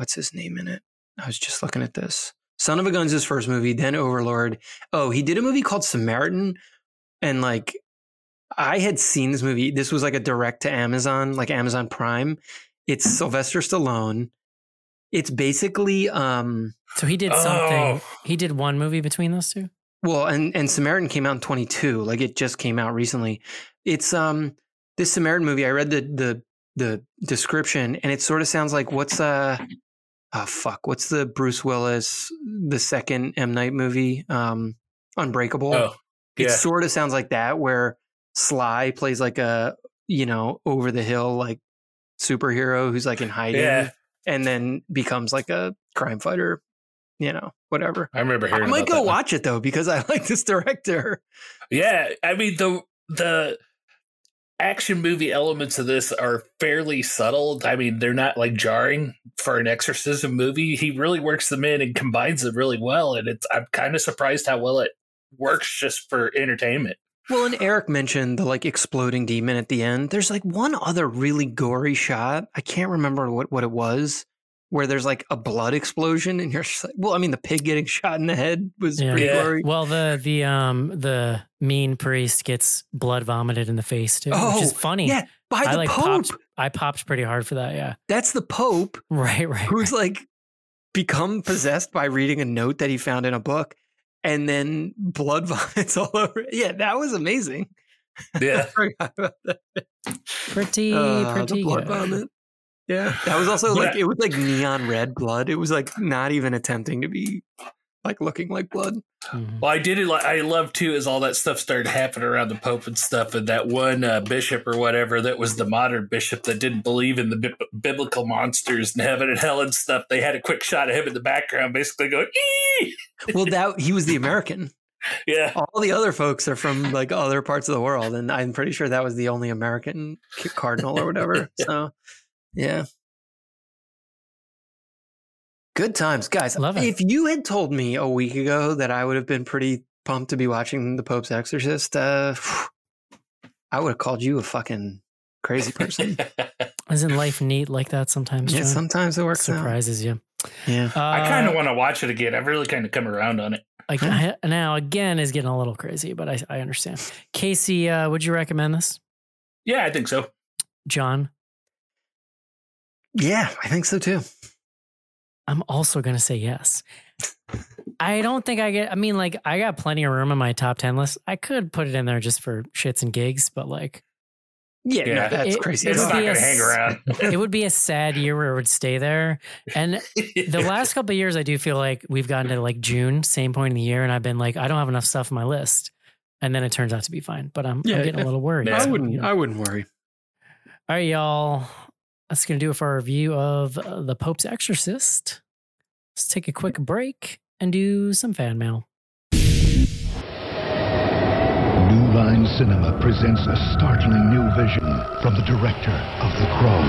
what's his name in it? I was just looking at this. Son of a Gun's his first movie, then Overlord. Oh, he did a movie called Samaritan and like I had seen this movie. This was like a direct to Amazon, like Amazon Prime. It's Sylvester Stallone. It's basically um So he did something. Oh. He did one movie between those two. Well, and and Samaritan came out in 22. Like it just came out recently. It's um this Samaritan movie. I read the the the description, and it sort of sounds like what's uh oh fuck what's the Bruce Willis the second M Night movie um Unbreakable. oh It sort of sounds like that where Sly plays like a you know over the hill like superhero who's like in hiding Yeah. and then becomes like a crime fighter. You know, whatever. I remember hearing. I might about go one. watch it though because I like this director. Yeah, I mean the the action movie elements of this are fairly subtle. I mean, they're not like jarring for an exorcism movie. He really works them in and combines them really well, and it's I'm kind of surprised how well it works just for entertainment. Well, and Eric mentioned the like exploding demon at the end. There's like one other really gory shot. I can't remember what, what it was. Where there's like a blood explosion and you're just like, well, I mean, the pig getting shot in the head was Yeah. pretty Yeah. gory. Well, the the um the mean priest gets blood vomited in the face too, which is Oh, funny. Yeah, by I the like Pope. popped. I popped pretty hard for that. Yeah. That's the Pope Right. Right. who's like become possessed by reading a note that he found in a book and then blood vomits all over. Yeah, that was amazing. I Yeah. forgot about that. Pretty. Uh, pretty the blood good. Vomit. Yeah, that was also like Yeah. it was like neon red blood. It was like not even attempting to be like looking like blood. Mhm. Well, I did it. Like I love too is all that stuff started happening around the Pope and stuff, and that one uh, bishop or whatever that was the modern bishop that didn't believe in the bi- biblical monsters and heaven and hell and stuff. They had a quick shot of him in the background, basically going, "Ee!" Well, that he was the American. "Yeah, All the other folks are from like other parts of the world, and I'm pretty sure that was the only American cardinal or whatever. So, yeah. Good times, guys. Love it. If you had told me a week ago that I would have been pretty pumped to be watching The Pope's Exorcist, uh, I would have called you a fucking crazy person. Isn't life neat like that sometimes? yeah, John? sometimes it works out. surprises you. Yeah. Uh, I kind of want to watch it again. I've really kind of come around on it." like I, now again is getting a little crazy, but I, I understand. Casey, uh, would you recommend this? Yeah, I think so. John, Yeah, I think so too. I'm also gonna say yes. I don't think I get. I mean, like I got plenty of room on my top ten list. I could put it in there just for shits and gigs, but like Yeah, no, Yeah. that's It- crazy. it It's would not be going a to hang around. it would be a sad year where it would stay there. And the last couple of years, I do feel like we've gotten to like June, same point in the year, and I've been like, I don't have enough stuff on my list, and then it turns out to be fine. But I'm, Yeah, I'm getting yeah. a little worried. Yeah. I wouldn't. you know. I wouldn't worry. All right, y'all. That's gonna do it for our review of uh, the Pope's Exorcist. Let's take a quick break and do some fan mail. New Line Cinema presents a startling new vision from the director of The Crow.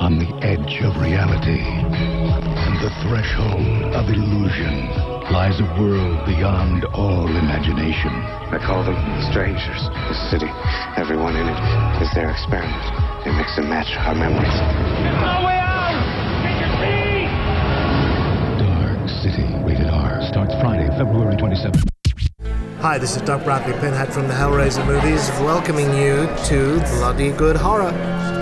On the edge of reality and the threshold of illusion lies a world beyond all imagination. I call them strangers. This city, everyone in it, is their experiment. They mix and match our memories. There's no way out. Danger, speed! Dark City, rated R, starts Friday, February 27th. Hi, this is Doug Bradley Pinhead from the Hellraiser movies, welcoming you to Bloody Good Horror.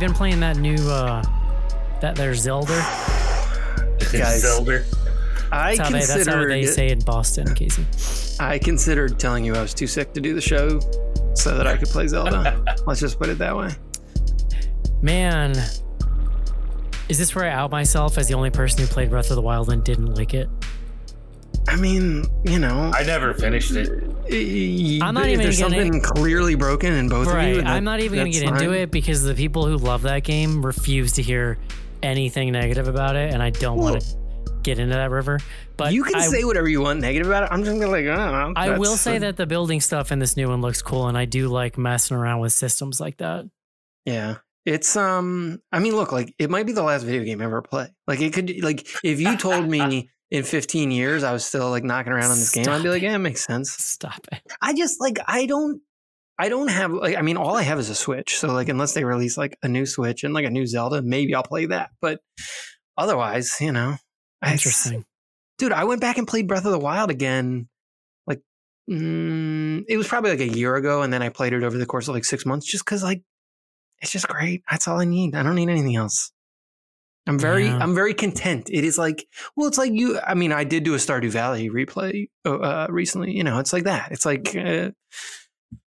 You been playing that new uh that there's Zelda? Guys, Zelda. I That's how, they, that's how considered. they say in Boston, Casey. I considered telling you I was too sick to do the show, so that I could play Zelda. Let's just put it that way. Man, is this where I out myself as the only person who played Breath of the Wild and didn't like it? I mean, you know, I never finished it. I'm not if even there's gonna- something clearly broken in both of Right. you. I'm not even going to that's get into it because the people who love that game refuse to hear anything negative about it, and I don't want to get into that river. But you can I, say whatever you want negative about it. I'm just gonna like, I. I will That's- say that the building stuff in this new one looks cool, and I do like messing around with systems like that. Yeah. It's um I mean look like it might be the last video game I ever play. Like it could like if you told me in 15 years I was still like knocking around on this game I'd be like yeah it makes sense. Stop it. I just like I don't I don't have like I mean all I have is a Switch. So like unless they release like a new Switch and like a new Zelda maybe I'll play that. But otherwise, you know. I- Interesting. dude, I went back and played Breath of the Wild again. Like, mm, it was probably like a year ago, and then I played it over the course of like six months, just because like it's just great. That's all I need. I don't need anything else. I'm very Yeah. I'm very content. It is like well, it's like you. I mean, I did do a Stardew Valley replay uh, recently. You know, it's like that. It's like uh,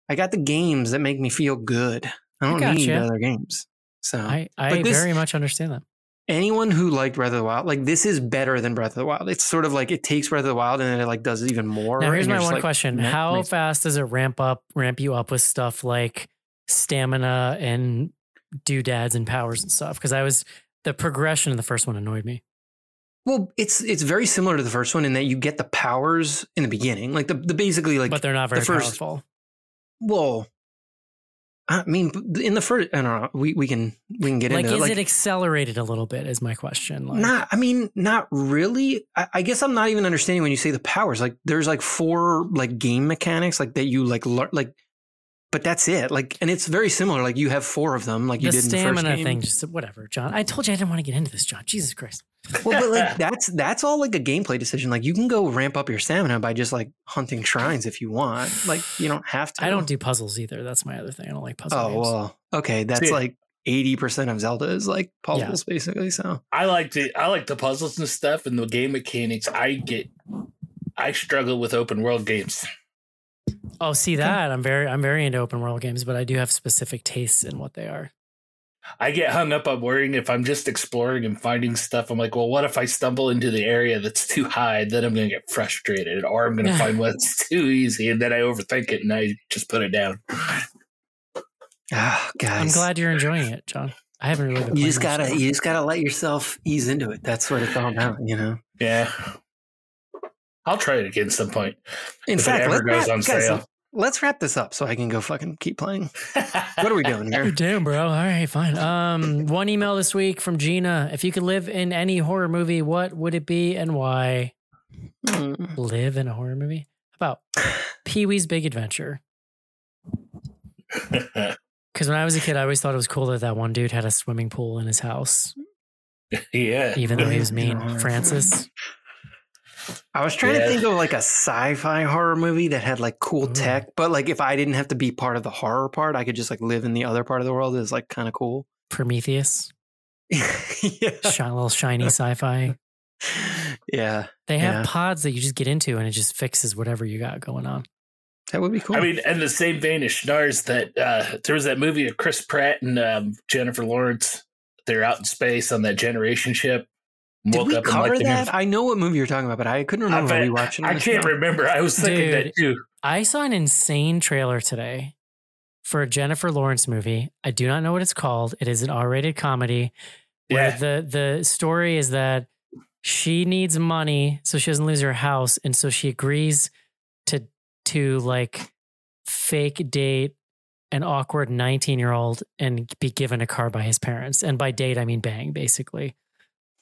I got the games that make me feel good. I don't I need gotcha. other games. So I, I this- very much understand that. anyone who liked Breath of the Wild, like this is better than Breath of the Wild. It's sort of like it takes Breath of the Wild and then it like does even more. Now here's my one like, question: How nice." fast does it ramp up, ramp you up with stuff like stamina and doodads and powers and stuff? Because I was the progression in the first one annoyed me. Well, it's it's very similar to the first one in that you get the powers in the beginning, like the the basically like but they're not very the first- powerful. well. I mean, in the first, I don't know. We we can we can get Like, into is it. Like, is it accelerated a little bit? Is my question. Like, not. I mean, not really. I, I guess I'm not even understanding when you say the powers. Like, there's like four like game mechanics like that you like learn like, but that's it. Like, and it's very similar. Like you have four of them, like you the did in the first stamina game. thing, just whatever, John. I told you I didn't want to get into this, John. Jesus Christ. well, but like that's that's all like a gameplay decision. Like you can go ramp up your stamina by just like hunting shrines if you want. Like you don't have to. I don't do puzzles either. That's my other thing. I don't like puzzles. Oh games. well, okay. That's See- like eighty percent of Zelda is like puzzles, basically. So I like the I like the puzzles and stuff and the game mechanics. I get I struggle with open world games. Oh, see that? I'm very I'm very into open world games, but I do have specific tastes in what they are. I get hung up on worrying if I'm just exploring and finding stuff. I'm like, well, what if I stumble into the area that's too high? Then I'm going to get frustrated, or I'm going to find what's too easy, and then I overthink it and I just put it down. ah, guys, I'm glad you're enjoying it, John. I haven't really. Been you just gotta though. you just gotta let yourself ease into it. That's what it's all about, you know. Yeah, I'll try it again some point. In If it fact, ever let's goes wrap, on guys, sale. let's wrap this up so I can go fucking keep playing. What are we doing here? damn, bro. All right, fine. Um, one email this week from Gina. If you could live in any horror movie, what would it be and why? Hmm. Live in a horror movie? How about Pee Wee's Big Adventure? Because when I was a kid, I always thought it was cool that that one dude had a swimming pool in his house, yeah, even though he was mean. Francis. I was trying Yeah. to think of like a sci-fi horror movie that had like cool Ooh. tech, but like if I didn't have to be part of the horror part, I could just like live in the other part of the world. Is like kind of cool. Prometheus, yeah, Shi- little shiny sci-fi. yeah, They have Yeah. pods that you just get into, and it just fixes whatever you got going on. that would be cool. I mean, and the same vein as Schnars, that uh, there was that movie of Chris Pratt and um, Jennifer Lawrence. They're out in space on that generation ship. Did Woke we up in, cover like, that? I know what movie you're talking about, but I couldn't I, remember bet- rewatching. I can't now. remember. I was thinking that too. I saw an insane trailer today for a Jennifer Lawrence movie. I do not know what it's called. It is an R-rated comedy where Yeah. the the story is that she needs money so she doesn't lose her house, and so she agrees to to like fake date an awkward 19 year old and be given a car by his parents. And by date, I mean bang, basically.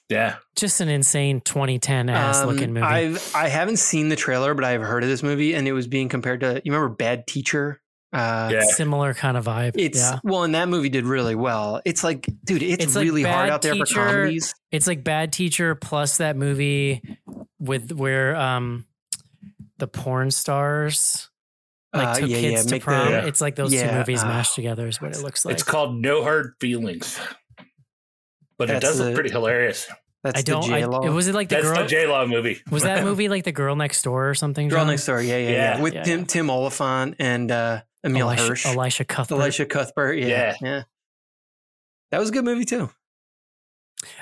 Yeah. Just an insane 2010 ass Um, looking movie. I've I haven't seen the trailer, but I've heard of this movie, and it was being compared to you remember Bad Teacher. Uh, Yeah. Similar kind of vibe. It's yeah. well, and that movie did really well. It's like, dude, it's, It's like really hard Bad out there for Teacher, comedies. It's like Bad Teacher plus that movie with where um the porn stars like Uh, took yeah, kids yeah, to make the- prom. it's like those two movies uh, mashed together is what it looks like. It's called No Hard Feelings. But it That's does look pretty hilarious. That's I don't. the I, J-Lo. it was it like the That's girl? the J Law movie. was that movie like the girl next door or something? Girl John? Next Door. Yeah, yeah, yeah. Yeah. With Yeah, Tim yeah. Tim Olyphant and uh, Emile Elisha, Hirsch, Elisha Cuthbert. Elisha Cuthbert. Yeah, yeah, Yeah. That was a good movie too.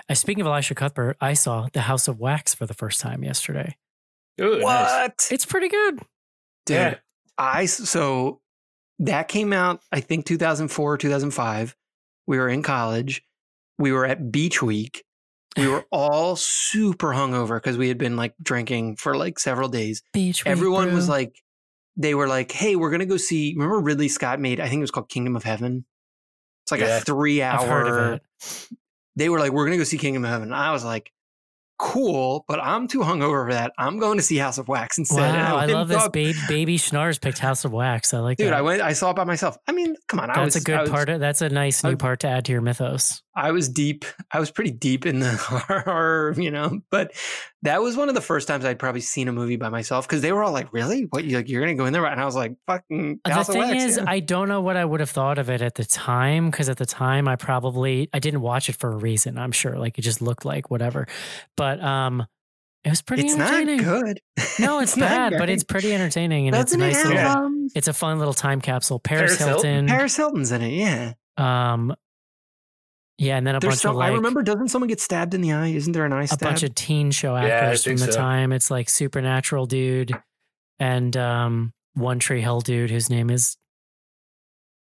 Uh, speaking of Elisha Cuthbert, I saw The House of Wax for the first time yesterday. Ooh, nice. It's pretty good. dude? Yeah. I s- so that came out. I think 2004, 2005. We were in college. We were at Beach Week. We were all super hungover because we had been like drinking for like several days. Beach. Week, Everyone was like, they were like, "Hey, we're gonna go see." Remember Ridley Scott made? I think it was called Kingdom of Heaven. It's like Yeah. a three-hour. I've heard of it. They were like, "We're gonna go see Kingdom of Heaven." I was like, "Cool," but I'm too hungover for that. I'm going to see House of Wax instead. And Wow, I went love this. Baby, baby Schnars picked House of Wax. I like Dude, that. I went. I saw it by myself. I mean, come on. I That's was, a good I was- part. Of, that's a nice I- new part to add to your mythos. I was deep. I was pretty deep in the horror, you know. But that was one of the first times I'd probably seen a movie by myself because they were all like, "Really? What? You like? You're gonna go in there?" And I was like, "Fucking." The House thing Wax, is, yeah. I don't know what I would have thought of it at the time because at the time I probably I didn't watch it for a reason. I'm sure, like it just looked like whatever, but um, it was pretty it's not good. No, it's, not bad, but it's pretty entertaining and Doesn't it's a it nice have little. um, It's a fun little time capsule. Paris, Paris Hilton? Hilton. Paris Hilton's in it? Yeah. Um, yeah, and then a There's bunch some. of like I remember. Doesn't someone get stabbed in the eye? Isn't there an eye stab? a bunch of teen show Yeah, actors from the so. time. It's like Supernatural dude and um One Tree Hill dude whose name is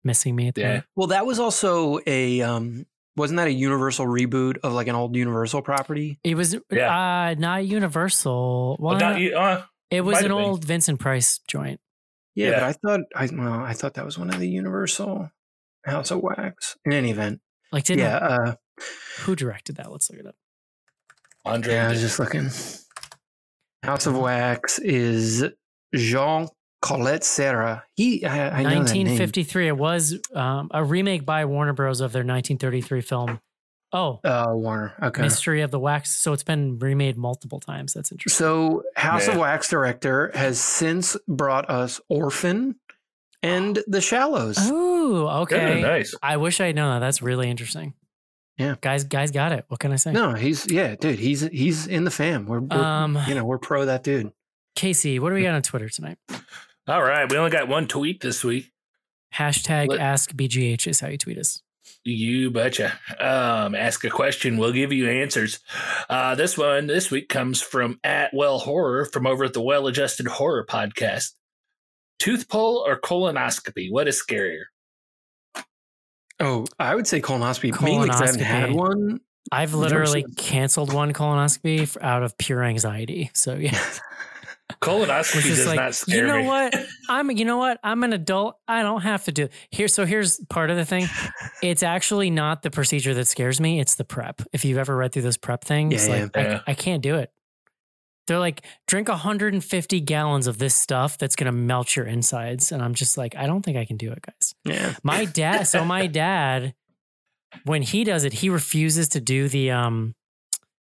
missing me at the Yeah. moment. well, that was also a. um Wasn't that a Universal reboot of like an old Universal property? It was Yeah. uh not Universal. Well, Well, not uh, it was an have been. old Vincent Price joint. Yeah, Yeah. but I thought I well, I thought that was one of the Universal House of Wax. In any event, Like didn't yeah, uh, who directed that? Let's look it up. Andre. yeah. I was just looking. House of Wax is Jean Collet-Serra. He, I, I know that name. 1953. It was um, a remake by Warner Bros. of their 1933 film. Oh, Uh, Warner. Okay. Mystery of the Wax. So it's been remade multiple times. That's interesting. So House of Wax director has since brought us Orphan and The Shallows. Oh, okay. nice. I wish I had known that. That's really interesting. Yeah. guys, guys got it. What can I say? No, he's yeah, dude. He's he's in the fam. We're, we're Um, you know we're pro that dude. Casey, what do we got on Twitter tonight? All right. We only got one tweet this week. Hashtag Let- Ask BGH is how you tweet us. You betcha. Um, ask a question. We'll give you answers. Uh, this one this week comes from at Well Horror from over at the Well Adjusted Horror Podcast. Tooth pull or colonoscopy? What is scarier? Oh, I would say colonoscopy. Mainly because I haven't had one. I've literally canceled one colonoscopy f- out of pure anxiety. So yeah, Colonoscopy It's just does like, not scare you know me. what? I'm you know what? I'm an adult. I don't have to do here. So here's part of the thing. It's actually not the procedure that scares me. It's the prep. If you've ever read through those prep things, Yeah, like yeah. I, I can't do it. They're like drink 150 gallons of this stuff that's gonna melt your insides, and I'm just like, I don't think I can do it, guys. Yeah. My dad, so my dad, when he does it, he refuses to do the um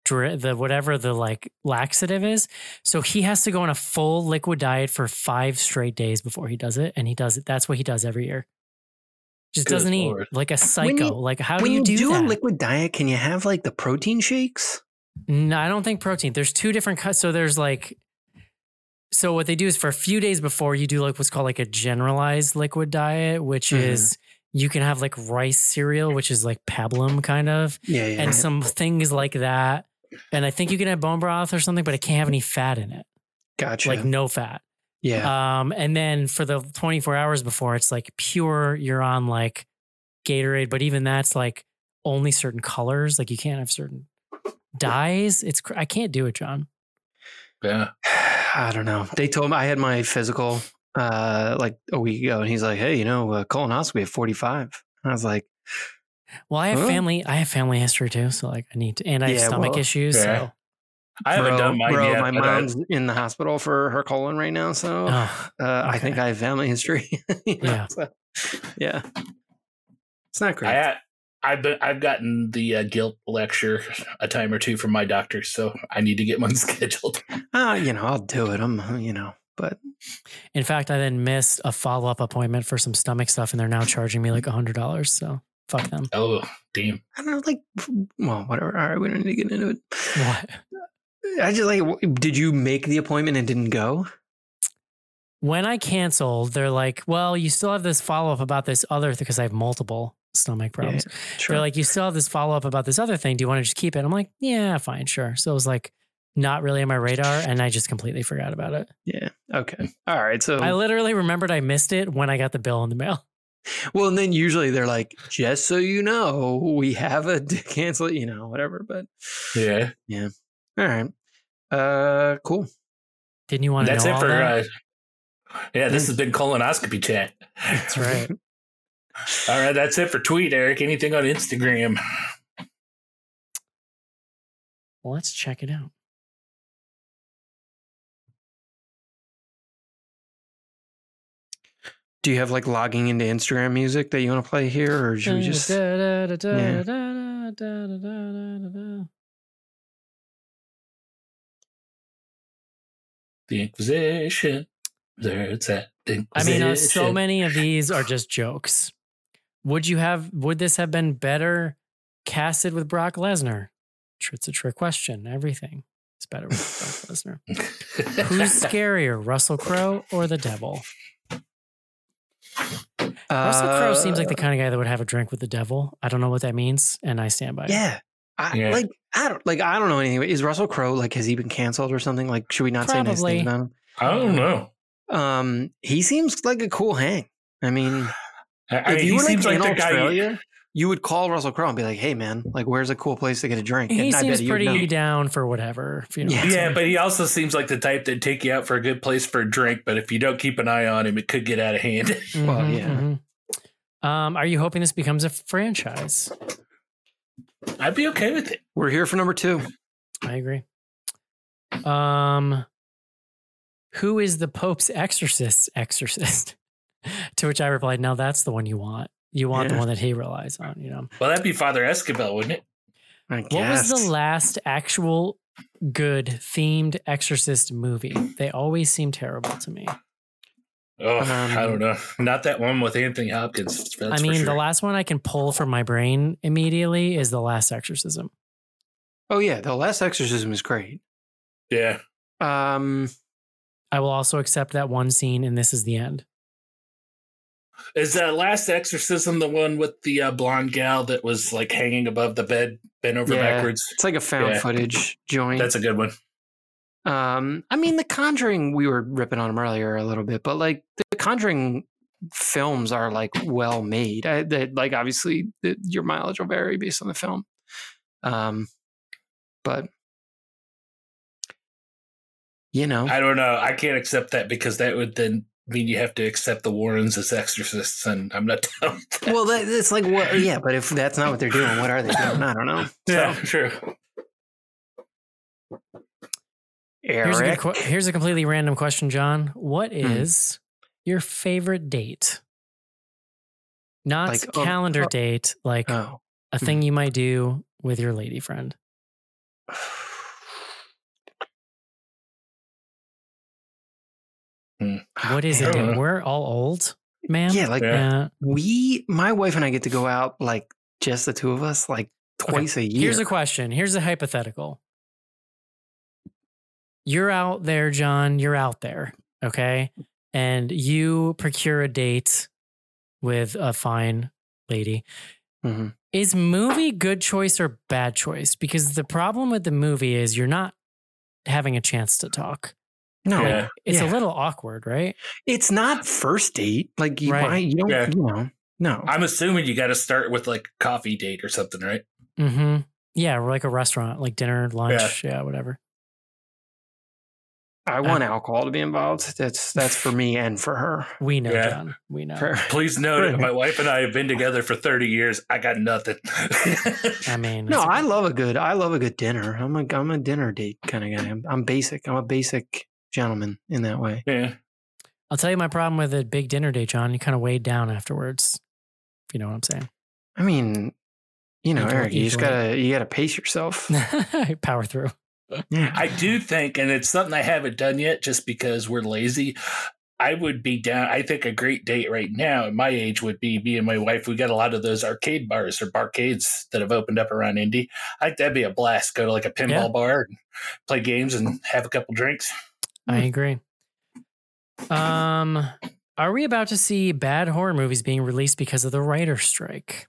dri- the whatever the like laxative is. So he has to go on a full liquid diet for five straight days before he does it. And he does it. That's what he does every year. Just Good doesn't Lord. eat like a psycho. you- like how when do you, do, do that? a liquid diet, can you have like the protein shakes? No, I don't think protein. There's two different cuts. So there's like, so what they do is for a few days before you do like what's called like a generalized liquid diet, which Mhm. is you can have like rice cereal, which is like pablum kind of, Yeah, yeah. and some things like that. And I think you can have bone broth or something, but it can't have any fat in it, gotcha. like no fat. yeah. Um, and then for the 24 hours before, it's like pure. You're on like Gatorade, but even that's like only certain colors. Like you can't have certain dyes. It's cr- I can't do it, John. Yeah. I don't know. They told me I had my physical uh like a week ago, and he's like, "Hey, you know, uh, colonoscopy at 45." I was like, Well, I have Huh? family. I have family history too, so like I need to, and I have Yeah, stomach well, issues. yeah. So I haven't bro, done mine bro, yet. my but I- mom's in the hospital for her colon right now, so oh, uh, I think I have family history. You know, Yeah. so, yeah. It's not great. I, I've been I've gotten the uh, guilt lecture a time or two from my doctor, so I need to get one scheduled. Uh, you know, I'll do it. I'm, you know, but in fact, I then missed a follow up appointment for some stomach stuff, and they're now charging me like a hundred dollars. So fuck them. Oh, damn! I don't know, like, well, whatever. All right, we don't need to get into it. What? I just like, did you make the appointment and didn't go? When I canceled, they're like, "Well, you still have this follow up about this other thing because I have multiple stomach problems." Sure. They're like, "You still have this follow up about this other thing. Do you want to just keep it?" I'm like, "Yeah, fine, sure." So it was like not really on my radar, and I just completely forgot about it. yeah. Okay. All right. So, I literally remembered I missed it when I got the bill in the mail. well, and then usually they're like, just so you know, we have a d- cancel, it, you know, whatever. But Yeah, yeah. all right. Uh, cool. Didn't you want to that's know it all for. that? Uh, yeah, this has been colonoscopy chat. That's right. All right, that's it for tweet, Eric. Anything on Instagram? Well, let's check it out. Do you have like logging into Instagram music that you want to play here, or should we just? Yeah. The Inquisition. There's that Inquisition. I mean, uh, so many of these are just jokes. Would you have? Would this have been better casted with Brock Lesnar? It's a trick question. Everything is better with Brock Lesnar. Who's scarier, Russell Crowe or the Devil? Russell Crowe seems like the Uh, kind of guy that would have a drink with the devil. I don't know what that means, and I stand by it. Yeah. I, Yeah. Like I don't like I don't know anything. Is Russell Crowe like has he been canceled or something? Like should we not say nice things about him? I don't know. Um, he seems like a cool hang. I mean, I, I if you were like seems like in the guy. Australia, you would call Russell Crowe and be like, "Hey, man, like, where's a cool place to get a drink?" He And I seems bet pretty know. down for whatever. If you know what I'm Yeah, saying. but he also seems like the type that take you out for a good place for a drink. But if you don't keep an eye on him, it could get out of hand. Well, Mhm, yeah. mhm. Um, are you hoping this becomes a franchise? I'd be okay with it. We're here for number two. I agree. Um, who is the Pope's exorcist? Exorcist. to which I replied, "Now that's the one you want. You want the one that he relies on. You know, Well, that'd be Father Escobar, wouldn't it? I what was the last actual good themed exorcist movie? They always seem terrible to me. Oh, Um, I don't know. Not that one with Anthony Hopkins. That's I mean, sure. the last one I can pull from my brain immediately is the Last Exorcism. Oh yeah, the Last Exorcism is great. yeah. Um, I will also accept that one scene, and this is the end. Is that last exorcism the one with the uh, blonde gal that was like hanging above the bed, bent over Yeah. backwards? it's like a found Yeah. footage joint. That's a good one. Um, I mean, The Conjuring, we were ripping on them earlier a little bit, but like the Conjuring films are like well made. I, they, like obviously, the, your mileage will vary based on the film. Um, but you know, I don't know. I can't accept that because that would then mean you have to accept the Warrens as exorcists, and I'm not down. that. well, that, it's like what? Yeah, but if that's not what they're doing, what are they doing? I don't know. yeah, So, true. Here's a, good Eric, here's a completely random question, John. What is Hmm. your favorite date? Not Like, um, calendar uh, date, like oh, a thing you might do with your lady friend. What is I it? don't. We're all old, man. yeah, like Yeah. Yeah. we, my wife and I get to go out like just the two of us, like twice a year. Here's a question. Here's a hypothetical. You're out there, John. You're out there. Okay. And you procure a date with a fine lady. Mhm. Is movie good choice or bad choice? Because the problem with the movie is you're not having a chance to talk. No, Yeah. It's a little awkward, right? it's not first date. Like you, Right. why, you don't, Yeah. you know, no. I'm assuming you got to start with like coffee date or something, right? Mm-hmm. Yeah, or like a restaurant, like dinner, lunch, yeah, whatever. I want alcohol to be involved. That's that's for me and for her. We know, Yeah. John. We know. For- Please note, that my wife and I have been together for 30 years. I got nothing. I mean, no, I love a good. I love a good dinner. I'm a I'm a dinner date kind of guy. I'm, I'm basic. I'm a basic gentleman in that way. yeah. I'll tell you my problem with a big dinner date, John. You kind of weighed down afterwards. If you know what I'm saying. I mean, you know, Eric, you just gotta you gotta pace yourself. Power through. Yeah. I do think, and it's something I haven't done yet just because we're lazy. I would be down. I think a great date right now at my age would be me and my wife. We got a lot of those arcade bars or barcades that have opened up around Indy. I think that'd be a blast. Go to like a pinball Yeah. bar, and play games, and have a couple drinks. I agree. Um, are we about to see bad horror movies being released because of the writer strike?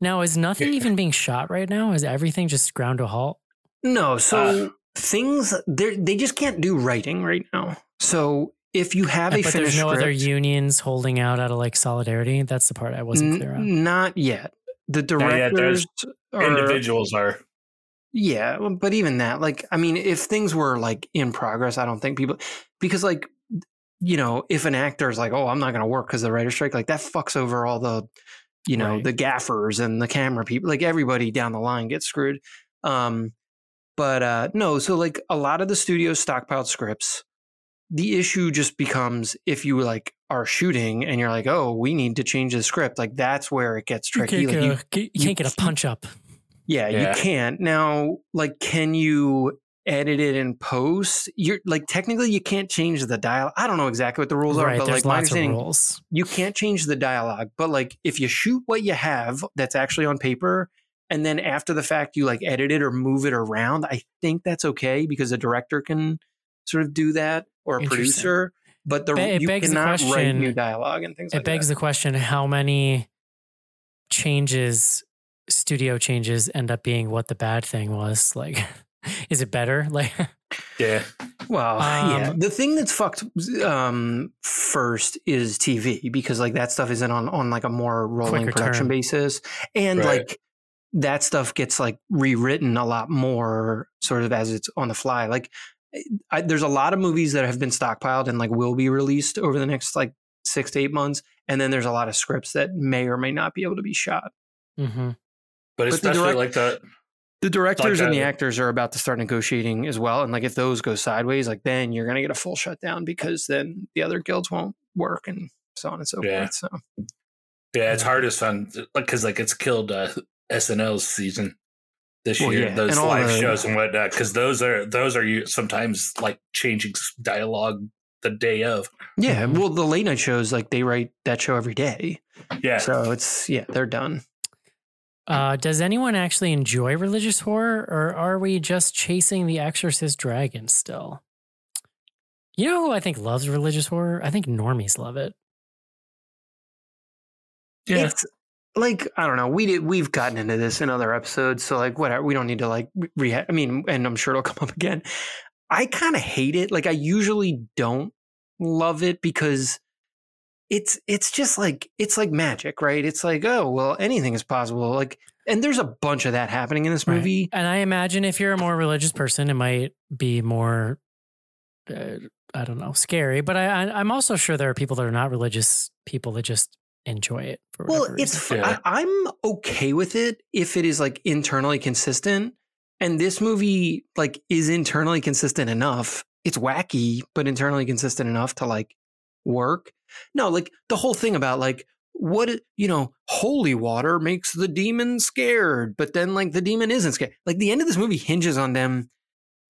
Now, is nothing Yeah. even being shot right now? Is everything just ground to halt? No, so Uh, things they they just can't do writing right now. So if you have a but finished there's no other unions holding out out of like solidarity. That's the part I wasn't n- clear on. not yet. The Not yet, directors are Individuals are. Yeah, but even that, like, I mean, if things were like in progress, I don't think people, because like, you know, if an actor is like, oh, I'm not going to work because the writer's strike, like that fucks over all the, you know, Right. the gaffers and the camera people, like everybody down the line gets screwed. Um, but uh, no, so like a lot of the studios stockpiled scripts. the issue just becomes if you like are shooting and you're like, oh, we need to change the script. Like that's where it gets You tricky. can't, Like, get you- a- you you can't get a punch up. Yeah, Yeah. you can't. Now, like, can you edit it in post? You're like technically you can't change the dialogue. I don't know exactly what the rules are, Right, but there's like my lots of understanding, rules. you can't change the dialogue. But like if you shoot what you have that's actually on paper, and then after the fact you like edit it or move it around, I think that's okay because a director can sort of do that or a producer. But the it you begs the cannot write new dialogue and things like that. It like begs that. the question how many changes, studio changes, end up being what the bad thing was? Like, is it better? Like, Yeah. Well, yeah. Um, The thing that's fucked um, first is TV because like that stuff isn't on on like a more rolling production turn. basis, and Right. like that stuff gets like rewritten a lot more sort of as it's on the fly. Like I, there's a lot of movies that have been stockpiled and like will be released over the next like six to eight months, and then there's a lot of scripts that may or may not be able to be shot. mhm. But the especially direct- like the The directors and the actors are about to start negotiating as well. And like if those go sideways, like then you're gonna get a full shutdown because then the other guilds won't work and so on and so Yeah. forth. So yeah, it's hardest on like, because like it's killed uh, SNL's season this Well, year. yeah, Those and live the- shows and whatnot because those are those are you sometimes like changing dialogue the day of. yeah, Mhm. well the late night shows like they write that show every day. Yeah. So it's yeah, they're done. Uh, does anyone actually enjoy religious horror, or are we just chasing the Exorcist dragon still? You know who I think loves religious horror? I think normies love it. Yeah. It's like I don't know. We did we've gotten into this in other episodes, so like whatever. We don't need to like re. I mean, and I'm sure it'll come up again. I kind of hate it. Like I usually don't love it because it's it's just like it's like magic, right? It's like oh well, anything is possible. Like, and there's a bunch of that happening in this Right. movie. And I imagine if you're a more religious person, it might be more, uh, I don't know, scary. But I, I, I'm also sure there are people that are not religious people that just enjoy it for Well, it's reason. Yeah. I, I'm okay with it if it is like internally consistent. And this movie like is internally consistent enough. It's wacky, but internally consistent enough to like work. No, like the whole thing about like what you know, holy water makes the demon scared, but then like the demon isn't scared. Like the end of this movie hinges on them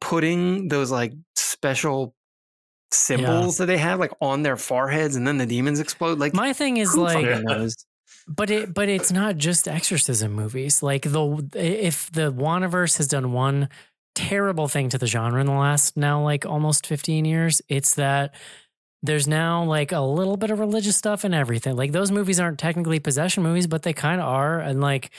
putting those like special symbols that they have like on their foreheads and then the demons explode. Like My thing is like. But it but it's not just exorcism movies. Like the if the Wanaverse has done one terrible thing to the genre in the last now like almost 15 years, it's that there's now like a little bit of religious stuff and everything. Like those movies aren't technically possession movies, but they kind of are and like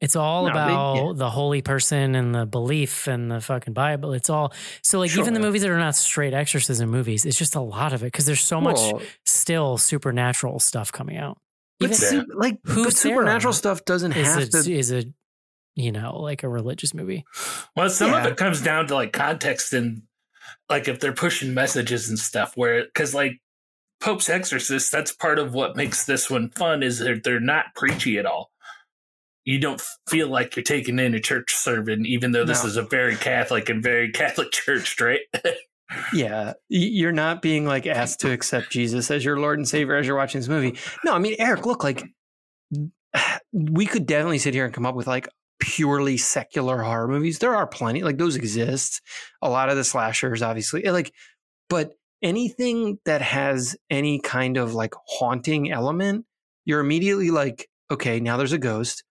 it's all No, they- about yeah. the holy person and the belief and the fucking Bible. It's all so like even the movies that are not straight exorcism movies, it's just a lot of it because there's so much still supernatural stuff coming out. But Even- su- like Who's but supernatural stuff doesn't is have a, to. is a you know like a religious movie. Well, some of it comes down to like context and like if they're pushing messages and stuff. Where because like Pope's Exorcist, that's part of what makes this one fun is they're they're not preachy at all. You don't feel like you're taking in a church sermon, even though this No. is a very Catholic and very Catholic church, right? Yeah, you're not being like asked to accept Jesus as your Lord and Savior as you're watching this movie. No, I mean Eric, look like we could definitely sit here and come up with like purely secular horror movies. There are plenty, like those exist. A lot of the slashers, obviously, eh, like, but anything that has any kind of like haunting element, you're immediately like, okay, now there's a ghost.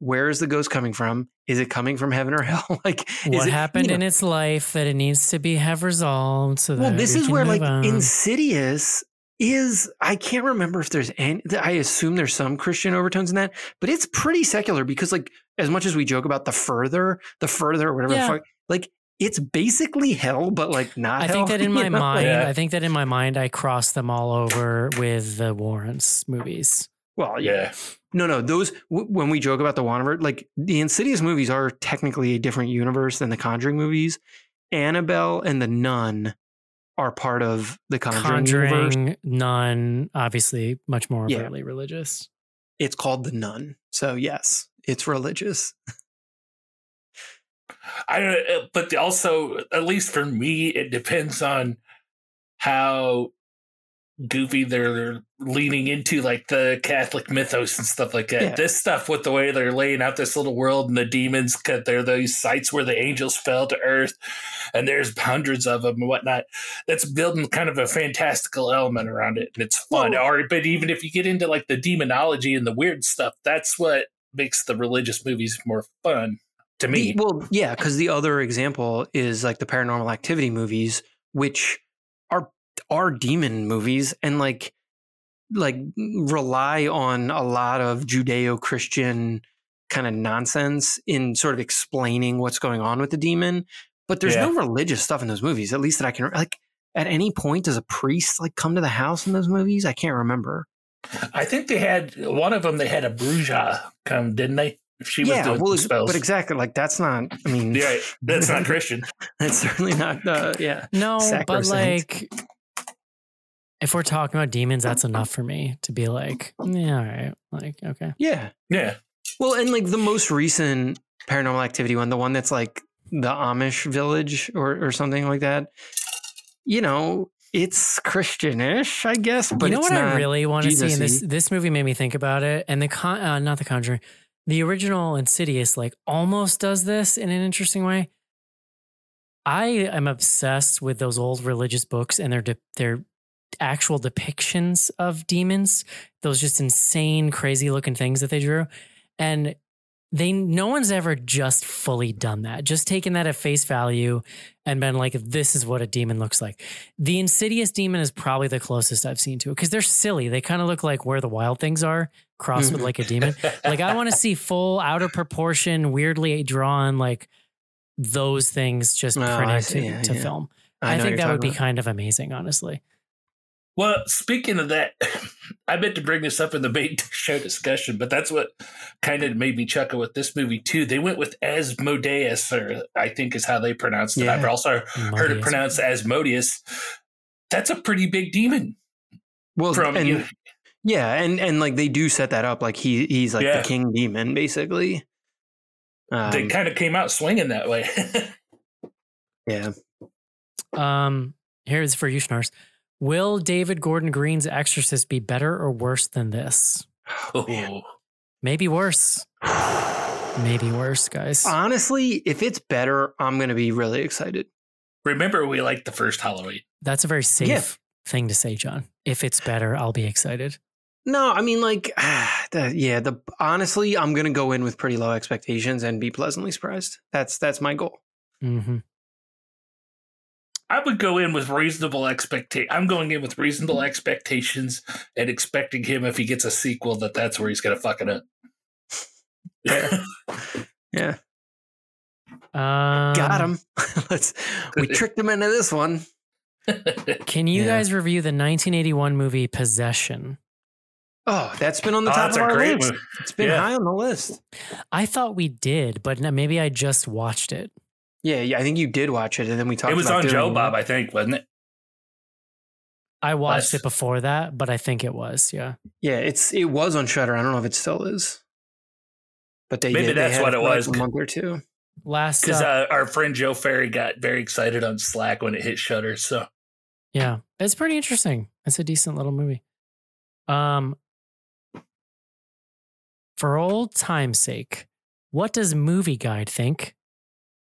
Where is the ghost coming from? Is it coming from heaven or hell? like, What it- you happened know- in its life that it needs to be have resolved so well, this is where like on. Insidious is. I can't remember if there's any. I assume there's some Christian overtones in that, but it's pretty secular because like as much as we joke about the further, the further, or whatever, Yeah. the fuck, like it's basically hell, but like not. I hell, think that in my know? mind, Yeah. I think that in my mind, I crossed them all over with the Warrens movies. Well, yeah. yeah, No, no. Those w- when we joke about the Wanderers, like the Insidious movies are technically a different universe than the Conjuring movies. Annabelle and the Nun are part of the Conjuring, universe. Conjuring, Nun, obviously much more Yeah. overtly religious. It's called the Nun, so yes, it's religious. I don't. uh, But also, at least for me, it depends on how goofy they're leaning into like the Catholic mythos and stuff like that. Yeah. This stuff with the way they're laying out this little world and the demons, because they're those sites where the angels fell to earth, and there's hundreds of them and whatnot. That's building kind of a fantastical element around it, and it's fun. Or, but even if you get into like the demonology and the weird stuff, that's what makes the religious movies more fun to me. The- well, yeah, because the other example is like the paranormal activity movies, which are are demon movies and like like rely on a lot of Judeo-Christian kind of nonsense in sort of explaining what's going on with the demon. But there's no religious stuff in those movies, at least that I can like. At any point, does a priest like come to the house in those movies? I can't remember. I think they had one of them. They had a Bruja come, didn't they? She was yeah, doing well, spells. but exactly like that's not. I mean, yeah, that's not Christian. that's certainly not. Uh, yeah, No, but like, if we're talking about demons, that's enough for me to be like, yeah, all right. Like, okay. yeah. Yeah, Well, and like the most recent paranormal activity one, the one that's like the Amish village or, or something like that, you know, it's Christianish, I guess. But you know it's what I really want to see? And this this movie made me think about it. And the con, uh, not the Conjuring, the original Insidious, like almost does this in an interesting way. I am obsessed with those old religious books and their de- their actual depictions of demons. Those just insane, crazy looking things that they drew, and they no one's ever just fully done that. Just taken that at face value and been like, this is what a demon looks like. The insidious demon is probably the closest I've seen to it because they're silly. They kind of look like where the wild things are crossed with like a demon. like I want to see full out of proportion, weirdly drawn like those things just Oh, printed to, Yeah, to yeah. film. I I, think that would talking be kind of amazing, honestly. Well, speaking of that, I meant to bring this up in the main show discussion, but that's what kind of made me chuckle with this movie too. They went with Asmodeus, or I think is how they pronounced it. I've Yeah. also heard it pronounced Asmodeus. That's a pretty big demon. Well, From and, you, yeah, and and like they do set that up like he he's like Yeah. the king demon basically. Um, they kind of came out swinging that way. yeah. Um, here's for you, Schnars. Will David Gordon Green's Exorcist be better or worse than this? oh, Maybe worse. Maybe worse, guys. Honestly, if it's better, I'm gonna be really excited. remember we liked the first Halloween. That's a very safe Yeah. thing to say, John. If it's better, I'll be excited. No, I mean like, the, yeah. The honestly, I'm gonna go in with pretty low expectations and be pleasantly surprised. That's that's my goal. hmm I would go in with reasonable expectation. I'm going in with reasonable expectations and expecting him if he gets a sequel that that's where he's going to fuck it up. Fair. Yeah, Um, got him. Let's. We tricked him into this one. Can you Yeah. guys review the 1981 movie Possession? Oh, that's been on the Oh, top that's of our list. movie. It's been Yeah. high on the list. I thought we did, but maybe I just watched it. Yeah, yeah. I think you did watch it, and then we talked. About it It was about on Joe. Bob, I think, wasn't it? I watched Less. it before that, but I think it was. Yeah. Yeah, it's it was on Shudder. I don't know if it still is, but they Maybe did. They that's had what it for like was. A month or two. Last. Because uh, uh, our friend Joe Ferry got very excited on Slack when it hit Shudder. So Yeah, it's pretty interesting. It's a decent little movie. Um, for old time's sake, what does Movie Guide think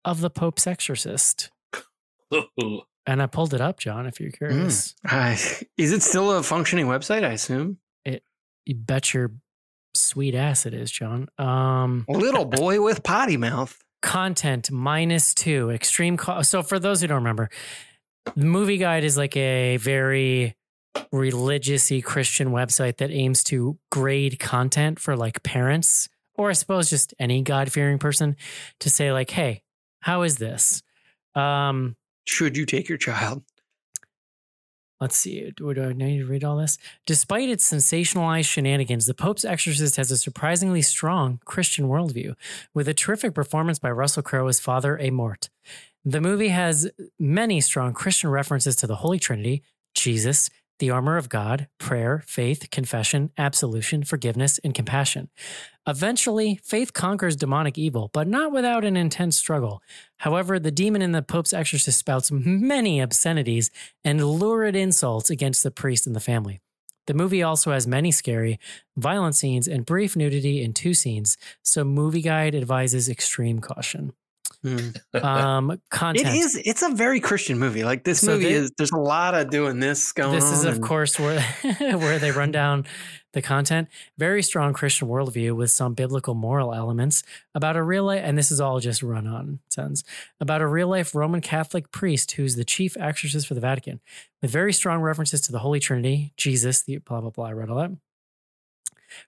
of the Pope's Exorcist? And I pulled it up, John. If you're curious, Uh, is it still a functioning website? I assume. It. You bet your sweet ass it is, John. Um, Little boy with potty mouth. content minus two extreme co- so for those who don't remember the movie guide is like a very religious-y christian website that aims to grade content for like parents or i suppose just any god-fearing person to say like hey how is this um Should you take your child? Let's see. Do, do I need to read all this? Despite its sensationalized shenanigans, The Pope's Exorcist has a surprisingly strong Christian worldview, with a terrific performance by Russell Crowe as Father Amorth. The movie has many strong Christian references to the Holy Trinity, Jesus, the armor of God, prayer, faith, confession, absolution, forgiveness, and compassion. Eventually, faith conquers demonic evil, but not without an intense struggle. However, the demon in the Pope's exorcist spouts many obscenities and lurid insults against the priest and the family. The movie also has many scary, violent scenes and brief nudity in two scenes, so Movie Guide advises extreme caution. Hmm. Um, content. It is. It's a very Christian movie. Like this So movie they- is. There's a lot of doing this going This is, of and- course, where where they run down the content. Very strong Christian worldview with some biblical moral elements about a real life, and this is all just run on sentence about a real life Roman Catholic priest who's the chief exorcist for the Vatican, with very strong references to the Holy Trinity, Jesus, the blah blah blah. I read all that.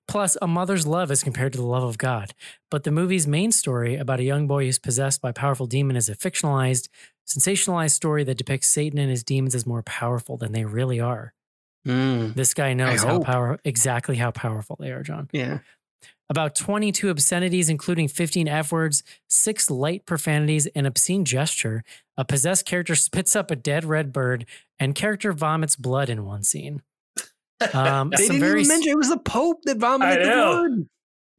Plus, a mother's love as compared to the love of God. But the movie's main story about a young boy who's possessed by a powerful demon is a fictionalized, sensationalized story that depicts Satan and his demons as more powerful than they really are. Mm, This guy knows how power exactly how powerful they are, John. yeah. About 22 obscenities, including 15 F words, six light profanities, an obscene gesture. A possessed character spits up a dead red bird, and character vomits blood in one scene. Um, They didn't very even mention it was the Pope that vomited the know. blood.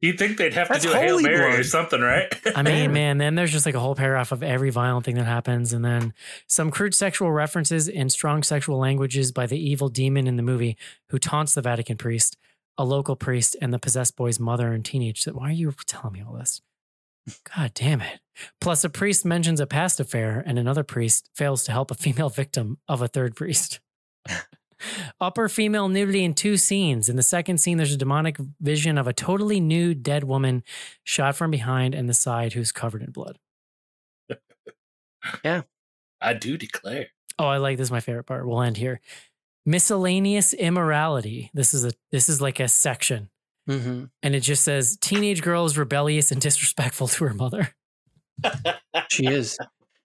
You'd think they'd have That's to do a Hail holy Mary or something, right? I mean, man, then there's just like a whole paragraph of every violent thing that happens, and then some crude sexual references and strong sexual languages by the evil demon in the movie who taunts the Vatican priest, a local priest, and the possessed boy's mother and teenage. Why are you telling me all this? God damn it. Plus, a priest mentions a past affair, and another priest fails to help a female victim of a third priest. Upper female nudity in two scenes. In the second scene, there's a demonic vision of a totally nude dead woman shot from behind and the side who's covered in blood. Yeah. I do declare. Oh, I like this. is My favorite part. We'll end here. Miscellaneous immorality. This is a this is like a section, hmm and it just says teenage girl is rebellious and disrespectful to her mother. She is.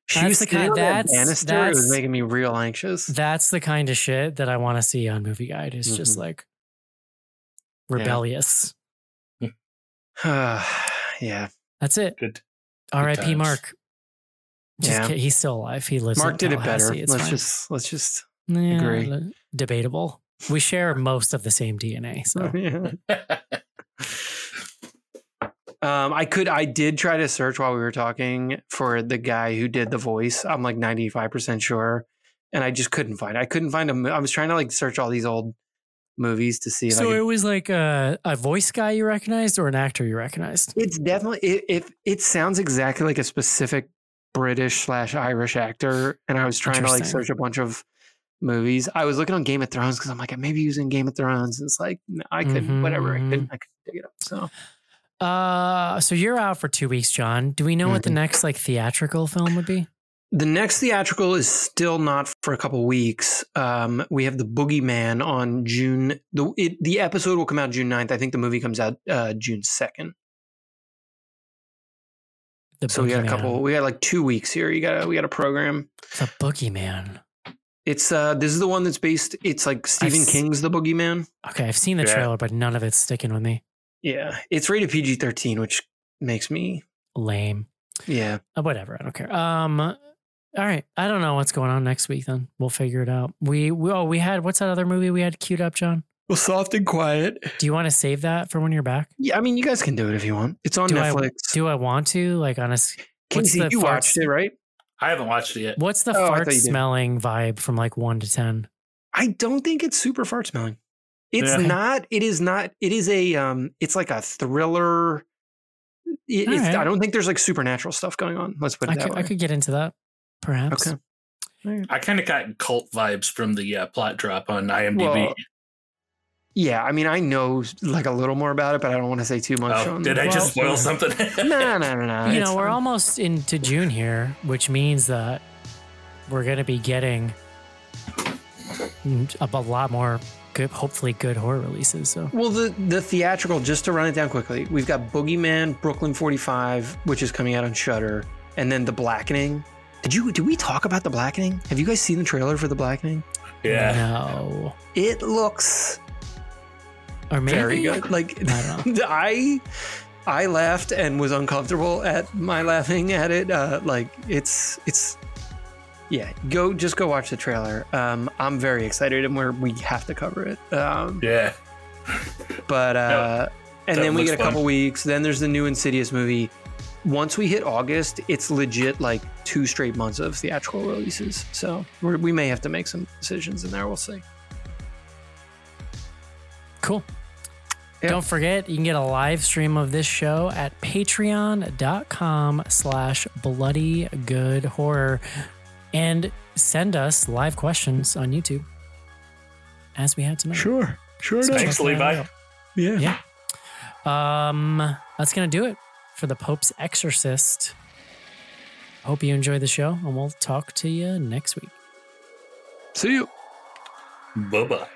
She That's was the kind- on that that's- It was making me real anxious. That's the kind of shit that I want to see on Movie Guide. It's just Mhm. like rebellious. yeah. That's it. Good. R.I.P. Mark. Just Yeah. kid- he's still alive. He lives. Mark in did it better. Tallahassee. It's Let's fine. just let's just Yeah, agree. l- Debatable. We share most of the same DNA. So yeah. Um, I could, I did try to search while we were talking for the guy who did the voice. I'm like 95% sure. And I just couldn't find it. I couldn't find him. I was trying to like search all these old movies to see So could- it was like a, a voice guy you recognized or an actor you recognized? it's definitely, it, if it sounds exactly like a specific British slash Irish actor. And I was trying to like search a bunch of movies. I was looking on Game of Thrones because I'm like, maybe using Game of Thrones. And it's like, no, I couldn't, whatever. I couldn't, I couldn't dig it up. So Uh, so you're out for two weeks, John. Do we know what the Mhm. next like theatrical film would be? The next theatrical is still not for a couple weeks. Um, we have the Boogeyman on June. The it, the episode will come out June 9th. I think the movie comes out uh, June second. The So we got a couple. We got like two weeks here. You got we got a program. It's The Boogeyman. It's uh this is the one that's based. It's like Stephen s- King's The Boogeyman. Okay, I've seen the Yeah. trailer, but none of it's sticking with me. Yeah, it's rated PG thirteen, which makes me Lame. yeah. Uh, whatever. I don't care. Um. All right. I don't know what's going on next week. Then we'll figure it out. We, we oh we had what's that other movie we had queued up, John? Well, soft and quiet. Do you want to save that for when you're back? Yeah, I mean, you guys can do it if you want. It's on Do I- Netflix. Do I want to like on a s- what's Casey, the you farts- watched it, right? I haven't watched it yet. What's the Oh, fart thought you did. smelling vibe from like one to ten? I don't think it's super fart smelling. It's Yeah. not. It is not. It is a. Um. It's like a thriller. It, it's, Alright. I don't think there's like supernatural stuff going on. Let's put it I that could, way. I could get into that, perhaps. Okay. I kind of got cult vibes from the uh, plot drop on IMDb. Well, Yeah, I mean, I know like a little more about it, but I don't want to say too much. oh, on did I just Well- spoil something? No, no, no, no. you it's know, we're fine. almost into June here, which means that we're going to be getting a lot more good, hopefully good horror releases. So Well, the the theatrical, just to run it down quickly, we've got Boogeyman, Brooklyn 45, which is coming out on Shudder, and then The Blackening. Did you did we talk about The Blackening? Have you guys seen the trailer for The Blackening? yeah. no, It looks or maybe very good. Like I don't I I laughed and was uncomfortable at my laughing at it. Uh, like it's it's yeah, go just go watch the trailer. Um, I'm very excited, and we're we have to cover it. Um, Yeah. but uh, and then we looks get a couple weeks. Then there's the new Insidious movie. Once we hit August, it's legit like two straight months of theatrical releases. So we're, we may have to make some decisions in there. We'll see. Cool. Yep. Don't forget, you can get a live stream of this show at patreon.com slash bloody good horror and send us live questions on YouTube as we had tonight. Sure, sure. So Thanks, check that Levi. Yeah. Yeah. Um, that's gonna do it for the Pope's Exorcist. Hope you enjoyed the show, and we'll talk to you next week. See you. Bye bye.